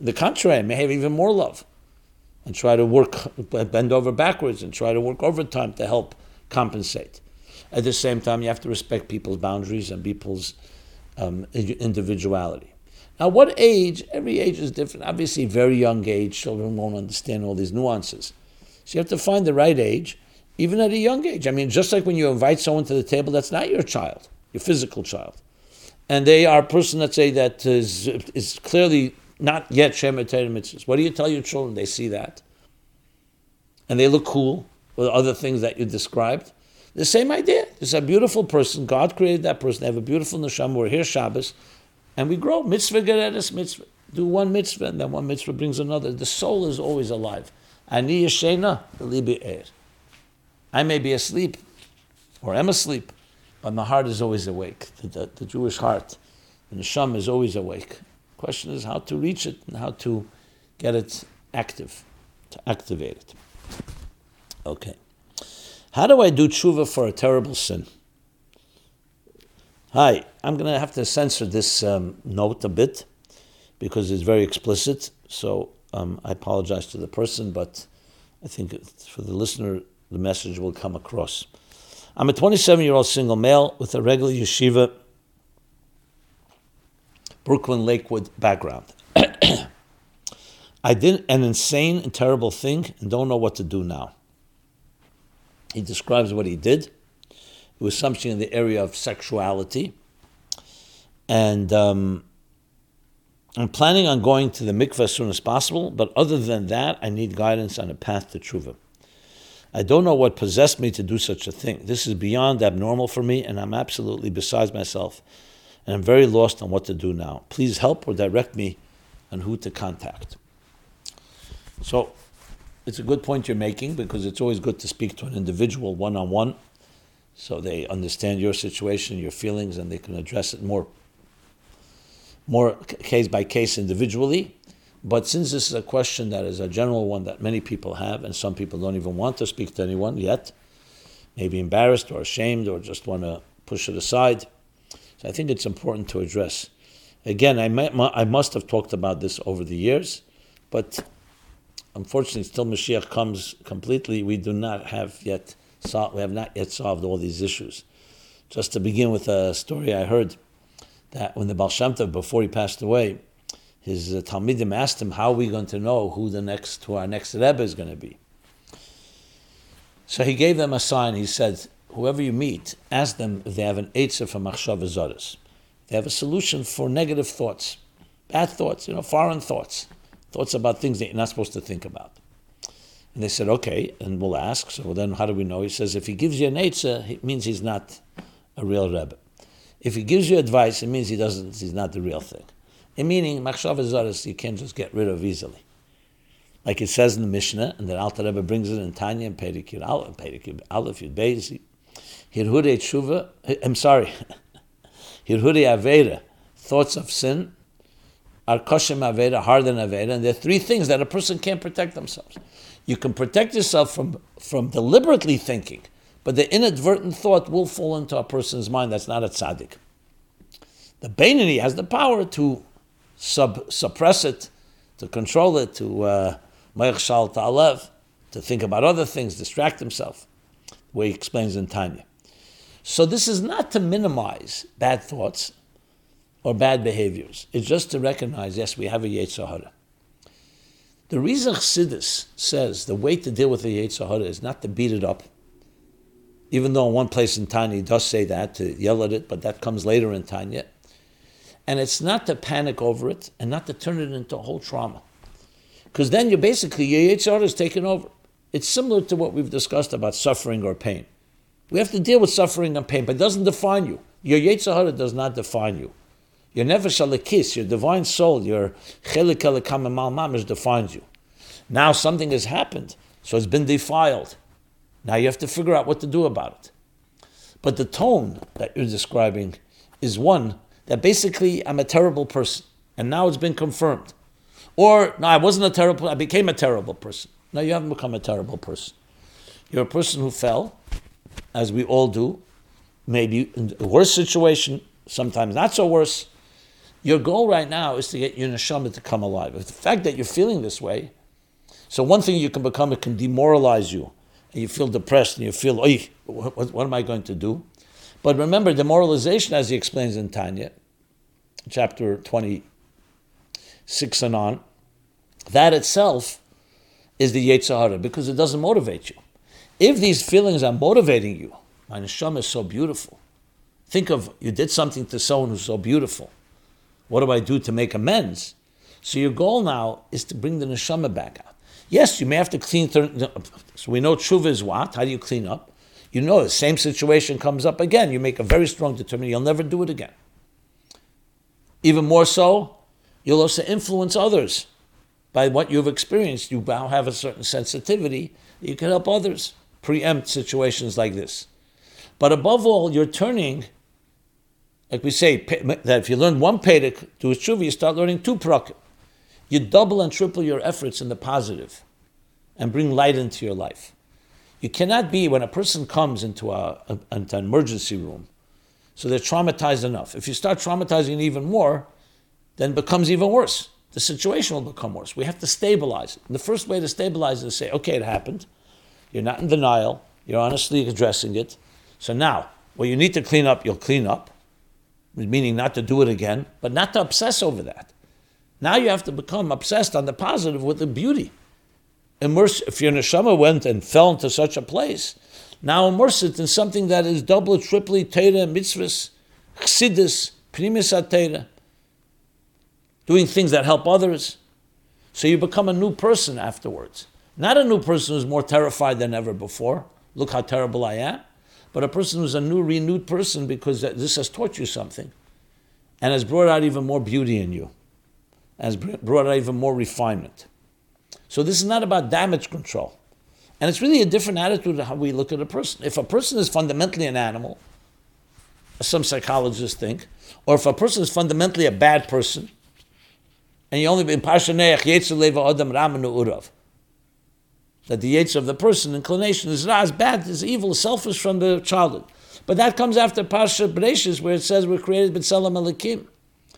The contrary, I may have even more love and try to work, bend over backwards and try to work overtime to help compensate. At the same time, you have to respect people's boundaries and people's um, individuality. Now, what age? Every age is different. Obviously, very young age, children won't understand all these nuances. So you have to find the right age even at a young age. I mean, just like when you invite someone to the table that's not your child, your physical child, and they are a person, let's say, that is, is clearly not yet Shemet mitzvahs. What do you tell your children? They see that. And they look cool with other things that you described. The same idea. It's a beautiful person. God created that person. They have a beautiful neshama. We're here Shabbos. And we grow. Mitzvah goreres mitzvah. Do one mitzvah, and then one mitzvah brings another. The soul is always alive. Ani yeshena, libi er. I may be asleep or am asleep, but my heart is always awake. The, the, the Jewish heart, the neshama is always awake. Question is how to reach it and how to get it active, to activate it. Okay. How do I do tshuva for a terrible sin? Hi, I'm going to have to censor this um, note a bit because it's very explicit. So um, I apologize to the person, but I think for the listener, the message will come across. I'm a 27 year old single male with a regular yeshiva, Brooklyn Lakewood background. *clears throat* I did an insane and terrible thing and don't know what to do now. He describes what he did. It was something in the area of sexuality. And um, I'm planning on going to the mikveh as soon as possible, but other than that, I need guidance on a path to tshuva. I don't know what possessed me to do such a thing. This is beyond abnormal for me, and I'm absolutely beside myself. And I'm very lost on what to do now. Please help or direct me on who to contact. So, it's a good point you're making because it's always good to speak to an individual one on one so they understand your situation, your feelings, and they can address it more, more case by case individually. But since this is a question that is a general one that many people have, and some people don't even want to speak to anyone yet, maybe embarrassed or ashamed or just want to push it aside, so I think it's important to address. Again, I, I must have talked about this over the years, but unfortunately, still Mashiach comes completely. We do not have yet solved, we have not yet solved all these issues. Just to begin with a story I heard that when the Baal Shem Tov, before he passed away, his uh, Talmidim asked him, how are we going to know who the next, who our next Rebbe is going to be? So he gave them a sign. He said, whoever you meet, ask them if they have an Eitzah for Machshav Zoris. They have a solution for negative thoughts, bad thoughts, you know, foreign thoughts, thoughts about things that you're not supposed to think about. And they said, okay, and we'll ask. So then how do we know? He says, if he gives you an eitzah, it means he's not a real Rebbe. If he gives you advice, it means he doesn't, he's not the real thing. In meaning, machshav zaras you can't just get rid of easily. Like it says in the Mishnah, and the Alter Rebbe brings it in Tanya and Perikir Aleph, Perikir Aleph Yud Beis, Hirhude Tshuva, I'm sorry, *laughs* Hirhude Aveda, thoughts of sin, are koshem Aveda, harder than Aveda, and there are three things that a person can't protect themselves. You can protect yourself from, from deliberately thinking, but the inadvertent thought will fall into a person's mind that's not a tzaddik. The Beinoni has the power to sub, suppress it, to control it, to uh, shalta, to think about other things, distract himself, the way he explains in Tanya. So this is not to minimize bad thoughts or bad behaviors. It's just to recognize, yes, we have a Yetzer Hara. The reason Chassidus says the way to deal with the Yetzer Hara is not to beat it up, even though in one place in Tanya he does say that, to yell at it, but that comes later in Tanya. And it's not to panic over it and not to turn it into a whole trauma. Because then you're basically, your Yetzer Hara is taken over. It's similar to what we've discussed about suffering or pain. We have to deal with suffering and pain, but it doesn't define you. Your Yetzer Hara does not define you. Your nefesh Elokis, your divine soul, your chelik elikam mamish defines you. Now something has happened, so it's been defiled. Now you have to figure out what to do about it. But the tone that you're describing is one that basically I'm a terrible person, and now it's been confirmed. Or, no, I wasn't a terrible, I became a terrible person. No, you haven't become a terrible person. You're a person who fell, as we all do, maybe in a worse situation, sometimes not so worse, your goal right now is to get your neshama to come alive. If the fact that you're feeling this way, so one thing you can become, it can demoralize you, and you feel depressed, and you feel, oh, what, what, am I going to do? But remember, demoralization, as he explains in Tanya, chapter 26 and on, that itself is the Yetzer Hara, because it doesn't motivate you. If these feelings are motivating you, my neshama is so beautiful. Think of you did something to someone who's so beautiful what do I do to make amends? So your goal now is to bring the neshama back out. Yes, you may have to clean. So we know tshuva is what? How do you clean up? You know the same situation comes up again. You make a very strong determination. You'll never do it again. Even more so, you'll also influence others by what you've experienced. You now have a certain sensitivity. You can help others preempt situations like this. But above all, you're turning like we say, that if you learn one Pedic to a tshuva, you start learning two prakim. You double and triple your efforts in the positive and bring light into your life. You cannot be, when a person comes into, a, a, into an emergency room, so they're traumatized enough. If you start traumatizing even more, then it becomes even worse. The situation will become worse. We have to stabilize it. And the first way to stabilize it is to say, okay, it happened. You're not in denial. You're honestly addressing it. So now, what you need to clean up, you'll clean up meaning not to do it again, but not to obsess over that. Now you have to become obsessed on the positive with the beauty. Immerse, if your neshama went and fell into such a place, now immerse it in something that is double, triply, Torah, mitzvahs, chassidus, primis Torah, doing things that help others. So you become a new person afterwards. Not a new person who's more terrified than ever before. Look how terrible I am but a person who's a new, renewed person because this has taught you something and has brought out even more beauty in you, has brought out even more refinement. So this is not about damage control. And it's really a different attitude to how we look at a person. If a person is fundamentally an animal, as some psychologists think, or if a person is fundamentally a bad person, and you only in Pashaneach Adam Ramanu Urav, that the yates of the person, inclination is not as bad, is evil, selfish from the childhood. But that comes after Parsha Bereshis, where it says we're created b'tzelem Elokim.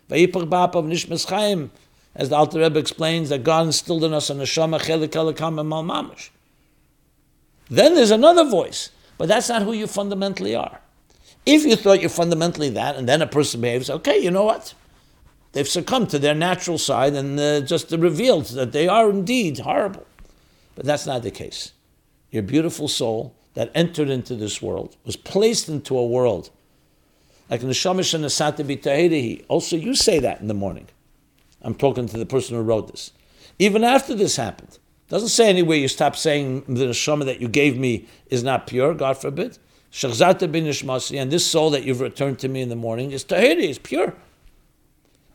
Vayipach of nishmas chaim, as the Alter Rebbe explains, that God instilled in us a neshama chelik elikam and mamash. Then there's another voice, but that's not who you fundamentally are. If you thought you're fundamentally that, and then a person behaves, okay, you know what? They've succumbed to their natural side and uh, just revealed that they are indeed horrible. But that's not the case. Your beautiful soul that entered into this world was placed into a world Like neshama and b'tahidihi. Also, you say that in the morning. I'm talking to the person who wrote this. Even after this happened, doesn't say anywhere you stop saying the neshama that you gave me is not pure. God forbid. Shachzata bin and this soul that you've returned to me in the morning is tahiri, is pure.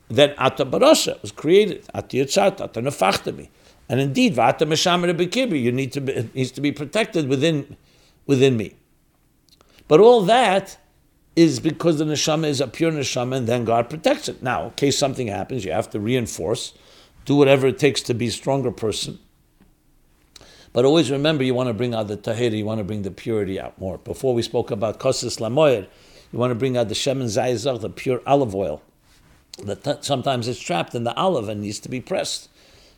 Then ata barasha was created. Ata yitzat, ata nefachta And indeed, v'ata meshamer b'kibri, you need to be, needs to be protected within, within me. But all that is because the neshama is a pure neshama, and then God protects it. Now, in case something happens, you have to reinforce, do whatever it takes to be a stronger person. But always remember, you want to bring out the tahiri, you want to bring the purity out more. Before we spoke about kosis lamoyer, you want to bring out the shemen zayizach, the pure olive oil. That sometimes it's trapped in the olive and needs to be pressed.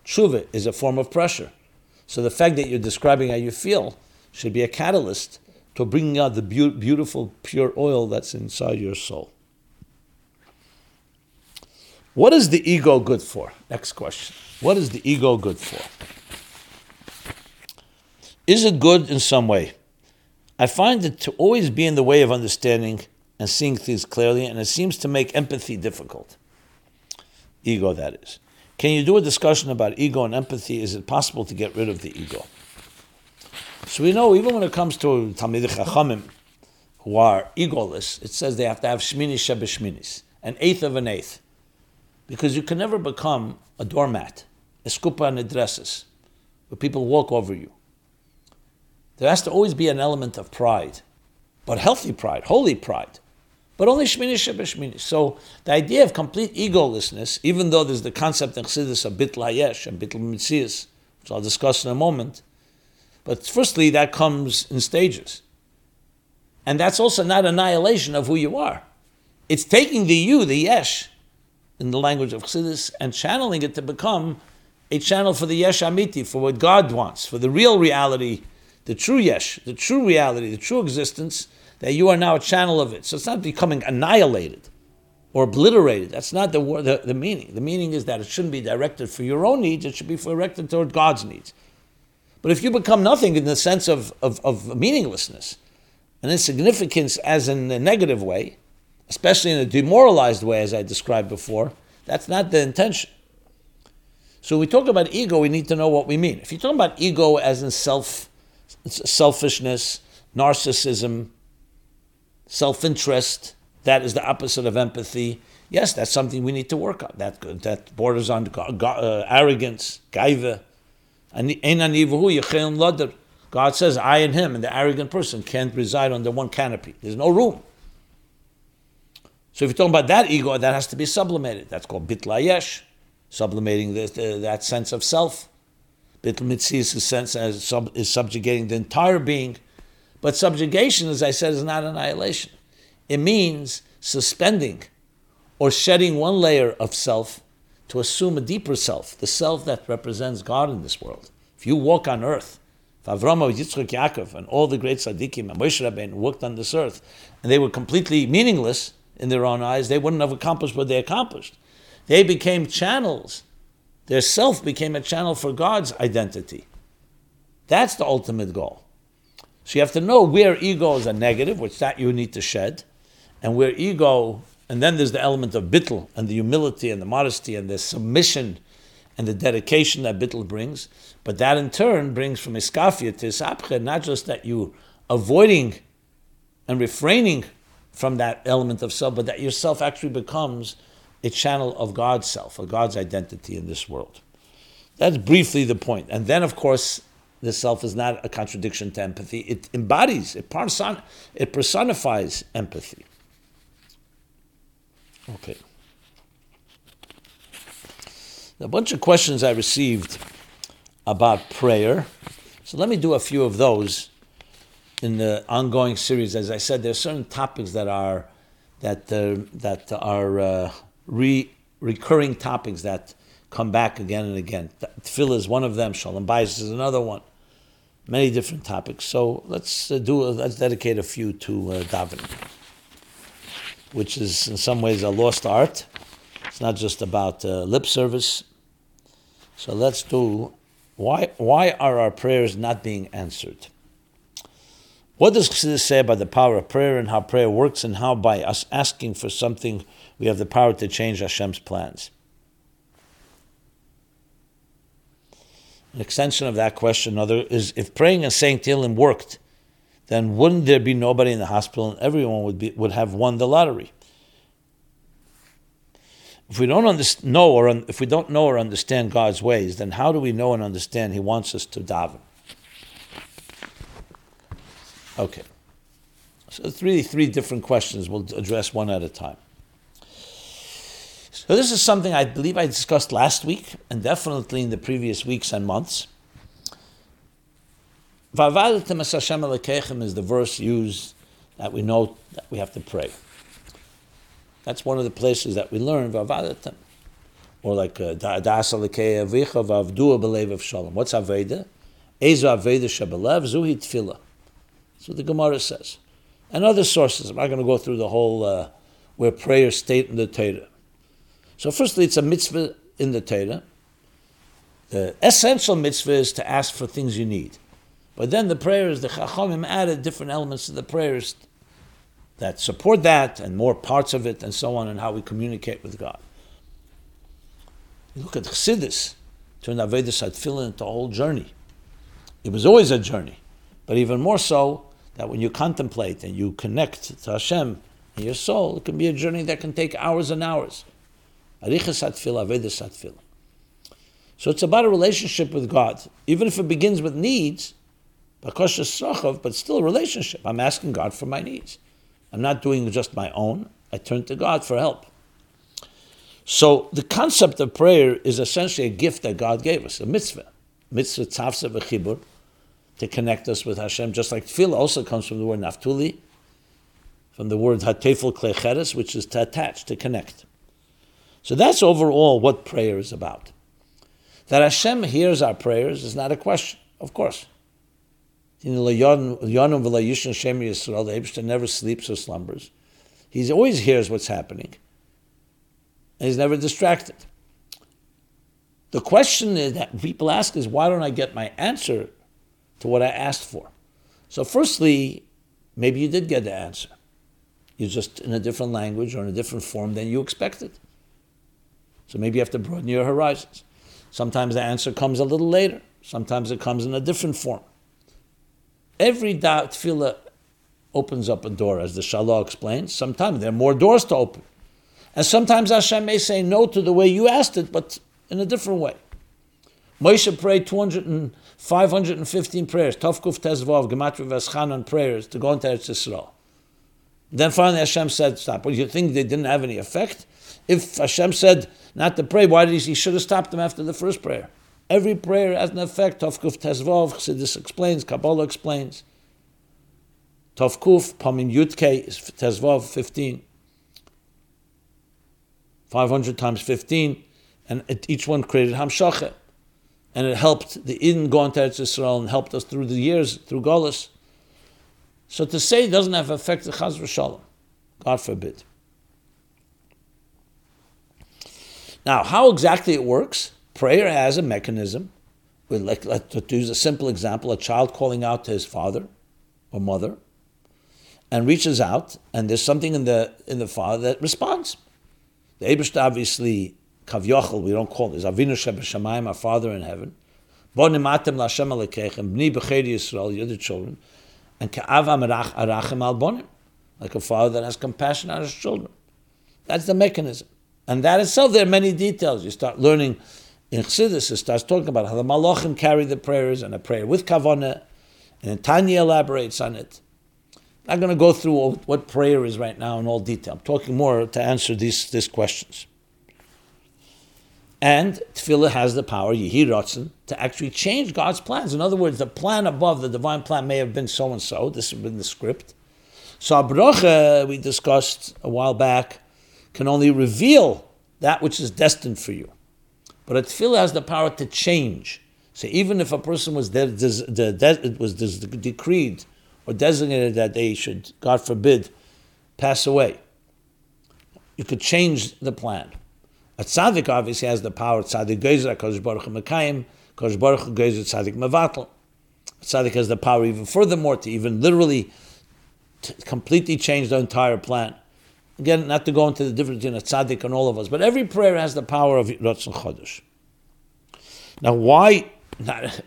Tshuva is a form of pressure. So the fact that you're describing how you feel should be a catalyst to bringing out the be- beautiful, pure oil that's inside your soul. What is the ego good for? Next question. What is the ego good for? Is it good in some way? I find it to always be in the way of understanding and seeing things clearly, and it seems to make empathy difficult. Ego, that is. Can you do a discussion about ego and empathy? Is it possible to get rid of the ego? So we know even when it comes to Talmidei Chachamim, who are egoless, it says they have to have shmini shebeshminis, an eighth of an eighth, because you can never become a doormat, a skupa and dresses, where people walk over you. There has to always be an element of pride, but healthy pride, holy pride. But only Shmini Shebeshmini. So the idea of complete egolessness, even though there's the concept in Chassidus of Bitl Hayesh and Bitl Mitzias, which I'll discuss in a moment, but firstly, that comes in stages. And that's also not annihilation of who you are. It's taking the you, the yesh, in the language of Chassidus, and channeling it to become a channel for the yesh amiti, for what God wants, for the real reality the true yesh, the true reality, the true existence, that you are now a channel of it. So it's not becoming annihilated or obliterated. That's not the, the, the meaning. The meaning is that it shouldn't be directed for your own needs, it should be directed toward God's needs. But if you become nothing in the sense of, of, of meaninglessness and insignificance as in a negative way, especially in a demoralized way, as I described before, that's not the intention. So when we talk about ego, we need to know what we mean. If you're talking about ego as in self selfishness, narcissism, self interest. That is the opposite of empathy. Yes, that's something we need to work on. That that borders on uh, arrogance, gaiva. God says, I and him, and the arrogant person can't reside under one canopy. There's no room. So if you're talking about that ego, that has to be sublimated. That's called bitlayesh, sublimating the, the, that sense of self. Bittul Mitzvah is sense as sub, is subjugating the entire being. But subjugation, as I said, is not annihilation. It means suspending or shedding one layer of self to assume a deeper self, the self that represents God in this world. If you walk on earth, if Avram, Yitzchak, Yaakov, and all the great tzaddikim and Moshe Rabbeinu walked on this earth, and they were completely meaningless in their own eyes, they wouldn't have accomplished what they accomplished. They became channels their self became a channel for God's identity. That's the ultimate goal. So you have to know where ego is a negative, which that you need to shed, and where ego, and then there's the element of bittel and the humility and the modesty and the submission and the dedication that bittel brings. But that in turn brings from iskafia to isapche, not just that you avoiding and refraining from that element of self, but that yourself actually becomes a channel of God's self, of God's identity in this world. That's briefly the point. And then, of course, the self is not a contradiction to empathy. It embodies, it, person, it personifies empathy. Okay. A bunch of questions I received about prayer. So let me do a few of those in the ongoing series. As I said, there are certain topics that are that uh, that are uh, re- recurring topics that come back again and again. Tefillah is one of them. Shalom Bayis is another one. Many different topics. So let's uh, do. Let's dedicate a few to uh, davening, which is in some ways a lost art. It's not just about uh, lip service. So let's do. Why? Why are our prayers not being answered? What does Chassidus say about the power of prayer and how prayer works and how by us asking for something we have the power to change Hashem's plans? An extension of that question other is if praying and saying Tehillim worked, then wouldn't there be nobody in the hospital and everyone would be would have won the lottery? If we don't know or if we don't know or understand God's ways, then how do we know and understand He wants us to daven? Okay. So really three different questions. We'll address one at a time. So this is something I believe I discussed last week and definitely in the previous weeks and months. Vavadatim es Hashem is the verse used that we know that we have to pray. That's one of the places that we learn Vavadatim. Or like uh, Da'as Alekei Avicha Vavdua Belev of Shalom. What's Aveda? Ezo Aveda Shabalev Zuhi Tfilah. So the Gemara says. And other sources. I'm not going to go through the whole uh, where prayers state in the Torah. So firstly, it's a mitzvah in the Torah. The essential mitzvah is to ask for things you need. But then the prayers, the Chachamim added different elements to the prayers that support that and more parts of it and so on and how we communicate with God. You look at Chassidus, turned Avedis Tefillin into a whole journey. It was always a journey, but even more so that when you contemplate and you connect to Hashem in your soul, it can be a journey that can take hours and hours. So it's about a relationship with God. Even if it begins with needs, but still a relationship. I'm asking God for my needs. I'm not doing just my own. I turn to God for help. So the concept of prayer is essentially a gift that God gave us, a mitzvah. Mitzvah tzavsa v'chibur, to connect us with Hashem, just like tefillah also comes from the word naftuli, from the word hatefel klecheres, which is to attach, to connect. So that's overall what prayer is about. That Hashem hears our prayers is not a question, of course. The never sleeps or slumbers. He always hears what's happening. And he's never distracted. The question is that people ask is why don't I get my answer to what I asked for? So, firstly, maybe you did get the answer. You're just in a different language or in a different form than you expected. So maybe you have to broaden your horizons. Sometimes the answer comes a little later. Sometimes it comes in a different form. Every da- tefillah opens up a door, as the Shalah explains. Sometimes there are more doors to open. And sometimes Hashem may say no to the way you asked it, but in a different way. Moshe prayed 200 and 515 prayers, Tovkuf Tezvav, Gematria Veschanan prayers to go into Eretz Yisrael. Then finally Hashem said, stop. Well, you think they didn't have any effect? If Hashem said not to pray, why did he, he should have stopped them after the first prayer? Every prayer has an effect. Tovkuf Tezvov, Chassidus explains, Kabbalah explains. Tovkuf, Pamim Yutke, Tezvov 15. 500 times 15, and it, each one created Hamshacha. And it helped the Eden go into Eretz Yisrael and helped us through the years, through Golis. So to say it doesn't have effect to Chaz Shalom, God forbid. Now, how exactly it works? Prayer has a mechanism. We like, let's use a simple example: a child calling out to his father or mother, and reaches out, and there's something in the in the father that responds. The Eibush obviously kavyochel, we don't call it, is Avinu Shebeshamayim, our Father in heaven. Bonim atem l'Hashem alekechem, b'ni b'chei Yisrael, your children, and al bonim, like a father that has compassion on his children. That's the mechanism. And that itself, there are many details. You start learning in Chassidus, it starts talking about how the Malachim carry the prayers and a prayer with Kavanah, and Tanya elaborates on it. I'm not going to go through what prayer is right now in all detail. I'm talking more to answer these, these questions. And Tefillah has the power, Yehi Ratzon, to actually change God's plans. In other words, the plan above, the divine plan may have been so and so. This has been the script. So Abracha, we discussed a while back, can only reveal that which is destined for you. But a tefillah has the power to change. So even if a person was de- de- de- it was decreed or designated that they should, God forbid, pass away, you could change the plan. A tzaddik obviously has the power. Tzaddik gezer, Kodesh Baruch Mekayim, Kodesh Baruch gezer, tzaddik mevatel. tzaddik has the power even furthermore to even literally t- completely change the entire plan. Again, not to go into the difference between a tzaddik and all of us, but every prayer has the power of Ratzon Chodesh. Now, why? *laughs* Not,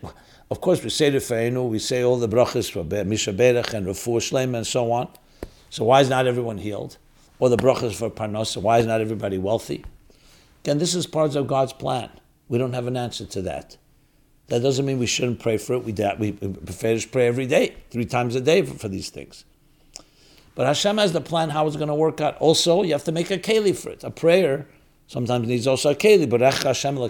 of course, we say the Feinu, we say all the brachas for Mi Shebeirach and Refuah Shlem and so on. So why is not everyone healed? Or the brachas for Parnasa, why is not everybody wealthy? Again, this is part of God's plan. We don't have an answer to that. That doesn't mean we shouldn't pray for it. We, we prefer to pray every day, three times a day for, for these things. But Hashem has the plan how it's going to work out. Also, you have to make a keli for it. A prayer sometimes needs also a keli. But Hashem There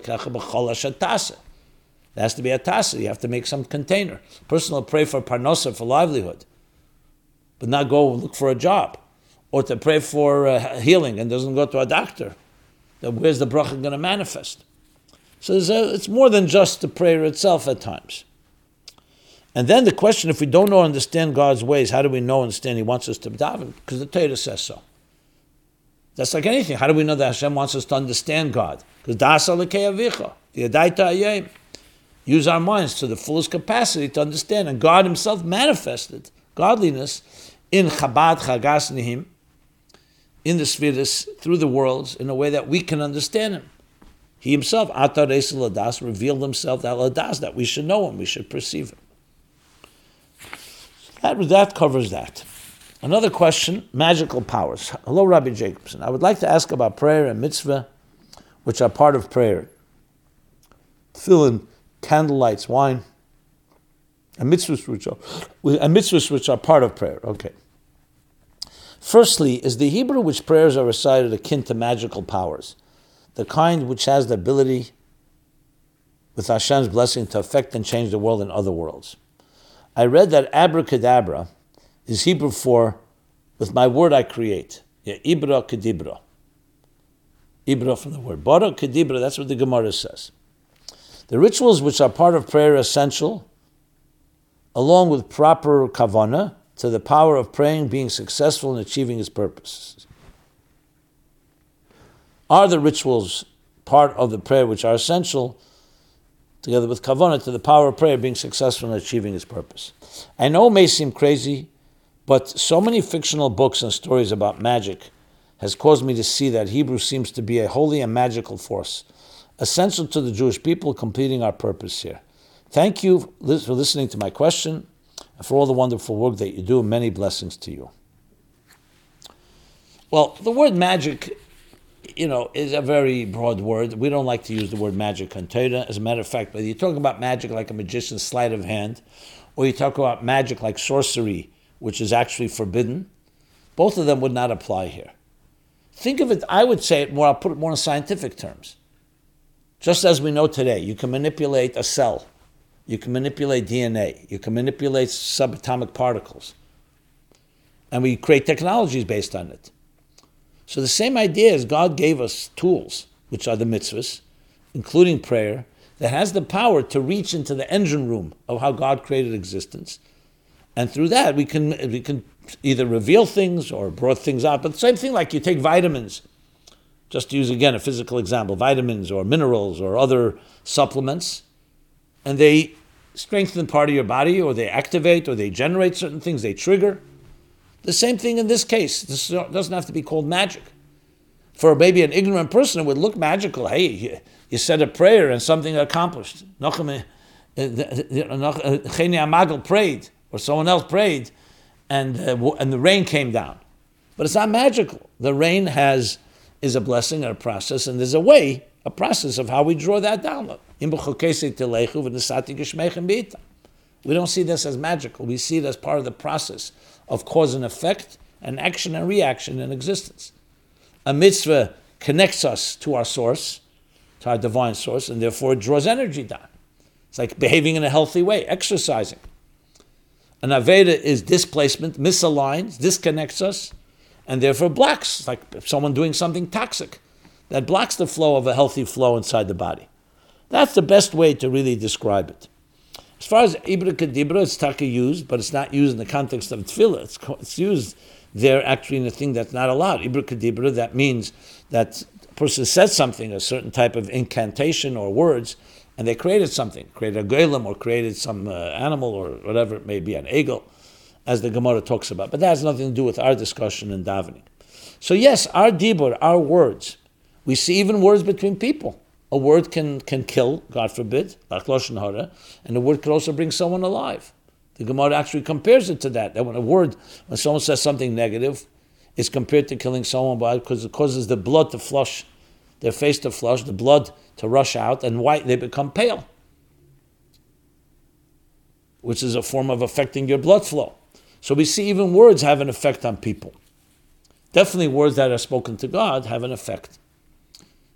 has to be a tasa. You have to make some container. person will pray for parnosa, for livelihood, but not go look for a job. Or to pray for uh, healing and doesn't go to a doctor. Then where's the bracha going to manifest? So a, it's more than just the prayer itself at times. And then the question, if we don't know understand God's ways, how do we know and understand He wants us to daven? Because the Torah says so. That's like anything. How do we know that Hashem wants us to understand God? Because dasa avicha, the adaita ayim. Use our minds to the fullest capacity to understand. And God Himself manifested godliness in Chabad Chagas Nihim, in the spheres, through the worlds, in a way that we can understand Him. He Himself, Atar Ladas, revealed Himself that Ladas, that we should know Him, we should perceive Him. That, that covers that. Another question magical powers. Hello, Rabbi Jacobson. I would like to ask about prayer and mitzvah, which are part of prayer. Tefillin, candlelights, wine, and mitzvahs which are, and mitzvahs which are part of prayer. Okay. Firstly, is the Hebrew which prayers are recited akin to magical powers, the kind which has the ability, with Hashem's blessing, to affect and change the world and other worlds? I read that abracadabra is Hebrew for with my word I create. Yeah, ibra kedibra. Ibra from the word. Bara kedibra, that's what the Gemara says. The rituals which are part of prayer are essential, along with proper kavana, to the power of praying being successful in achieving its purposes. Are the rituals part of the prayer which are essential? Together with kavanah, to the power of prayer being successful in achieving its purpose. I know it may seem crazy, but so many fictional books and stories about magic has caused me to see that Hebrew seems to be a holy and magical force, essential to the Jewish people completing our purpose here. Thank you for listening to my question and for all the wonderful work that you do. Many blessings to you. Well, the word magic you know, is a very broad word. We don't like to use the word magic on Torah. As a matter of fact, whether you talk about magic like a magician's sleight of hand, or you talk about magic like sorcery, which is actually forbidden, both of them would not apply here. Think of it, I would say it more, I'll put it more in scientific terms. Just as we know today, you can manipulate a cell, you can manipulate DNA, you can manipulate subatomic particles, and we create technologies based on it. So the same idea is God gave us tools, which are the mitzvahs, including prayer, that has the power to reach into the engine room of how God created existence. And through that, we can, we can either reveal things or brought things out. But the same thing like you take vitamins, just to use again a physical example, vitamins or minerals or other supplements, and they strengthen part of your body or they activate or they generate certain things, they trigger. The same thing in this case. This doesn't have to be called magic. For maybe an ignorant person, it would look magical. Hey, you said a prayer and something accomplished. Eh, eh, eh, Choni Hamagel prayed, or someone else prayed, and, uh, and the rain came down. But it's not magical. The rain has is a blessing and a process, and there's a way, a process of how we draw that down. We don't see this as magical. We see it as part of the process of cause and effect and action and reaction in existence. A mitzvah connects us to our source, to our divine source, and therefore it draws energy down. It's like behaving in a healthy way, exercising. An Aveda is displacement, misaligns, disconnects us, and therefore blocks, like someone doing something toxic that blocks the flow of a healthy flow inside the body. That's the best way to really describe it. As far as Ibra Kadibra, it's taka used, but it's not used in the context of tefillah. It's, it's used there actually in a thing that's not allowed. Ibra Kadibra, that means that a person says something, a certain type of incantation or words, and they created something, created a golem or created some uh, animal or whatever it may be, an eagle, as the Gemara talks about. But that has nothing to do with our discussion in davening. So yes, our dibur, our words, we see even words between people. A word can, can kill, God forbid, and a word could also bring someone alive. The Gemara actually compares it to that. That when a word, when someone says something negative, is compared to killing someone by because it causes the blood to flush, their face to flush, the blood to rush out, and white they become pale, which is a form of affecting your blood flow. So we see even words have an effect on people. Definitely, words that are spoken to God have an effect.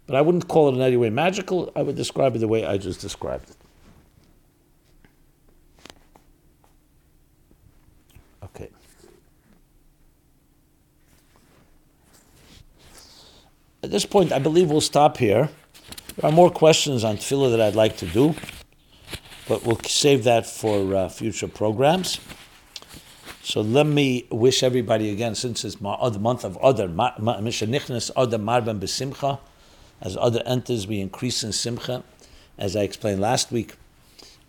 But I wouldn't call it in any way magical. I would describe it the way I just described it. Okay. At this point, I believe we'll stop here. There are more questions on tefillah that I'd like to do, but we'll save that for uh, future programs. So let me wish everybody again, since it's the month of Adar, Mishanichnas Adar Marbin Besimcha. As Adar enters, we increase in Simcha, as I explained last week.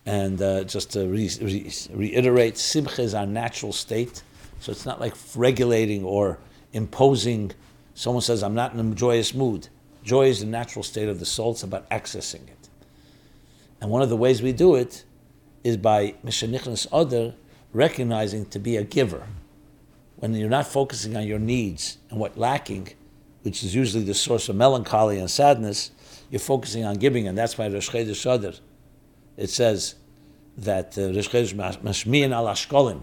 And uh, just to re- re- reiterate, Simcha is our natural state. So it's not like regulating or imposing. Someone says, I'm not in a joyous mood. Joy is the natural state of the soul, it's about accessing it. And one of the ways we do it is by Mishanichnas Adar recognizing to be a giver. When you're not focusing on your needs and what lacking, which is usually the source of melancholy and sadness, you're focusing on giving, and that's why Rosh Chodesh it says that uh, Rosh Chodesh Mashmiyan al Ashkolim.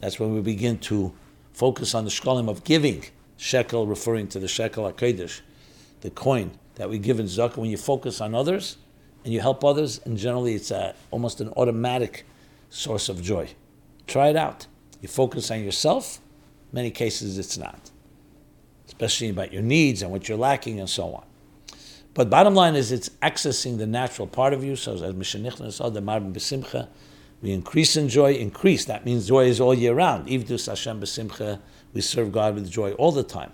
That's when we begin to focus on the shkolim of giving. Shekel referring to the shekel HaKadosh, the coin that we give in zakah. When you focus on others and you help others, and generally it's a, almost an automatic source of joy. Try it out. You focus on yourself, many cases it's not, especially about your needs and what you're lacking and so on. But bottom line is it's accessing the natural part of you. So as Mishanichnas Adamar B'Simcha, we increase in joy, increase. That means joy is all year round. Ivdus Hashem B'Simcha, we serve God with joy all the time.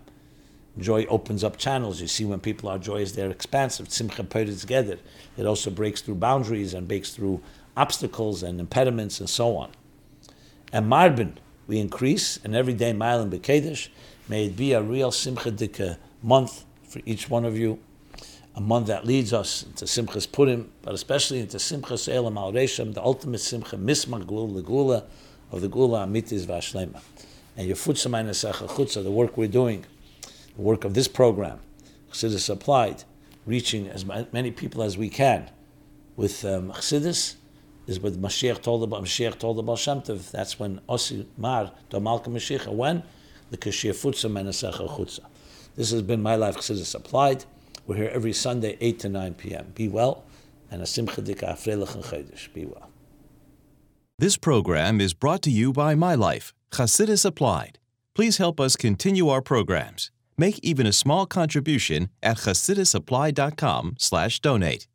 Joy opens up channels. You see when people are joyous, they're expansive. Simcha put together. It also breaks through boundaries and breaks through obstacles and impediments and so on. And Marbin, we increase, and every day Mile and may it be a real Simcha Dika month for each one of you, a month that leads us into Simchas Purim, but especially into Simchas Olam Al Rosham, the ultimate Simcha, Mismar Geulah Geulah of the Geulah Amitis Vashlema. And your Futsamayna Chutza, the work we're doing, the work of this program, Chassidus applied, reaching as many people as we can with um, is what Mashiach told about Mashiach told about Shem Tov. That's when Osi Mar to Malka Mashiach. When the Kashir Futza Menasecha Chutza. This has been my life Chassidus applied. We're here every Sunday, 8 to 9 p.m. Be well, and a Simcha Dika Afrelach and. Be well. This program is brought to you by My Life, Chassidus Applied. Please help us continue our programs. Make even a small contribution at chassidusapplied.com slash donate.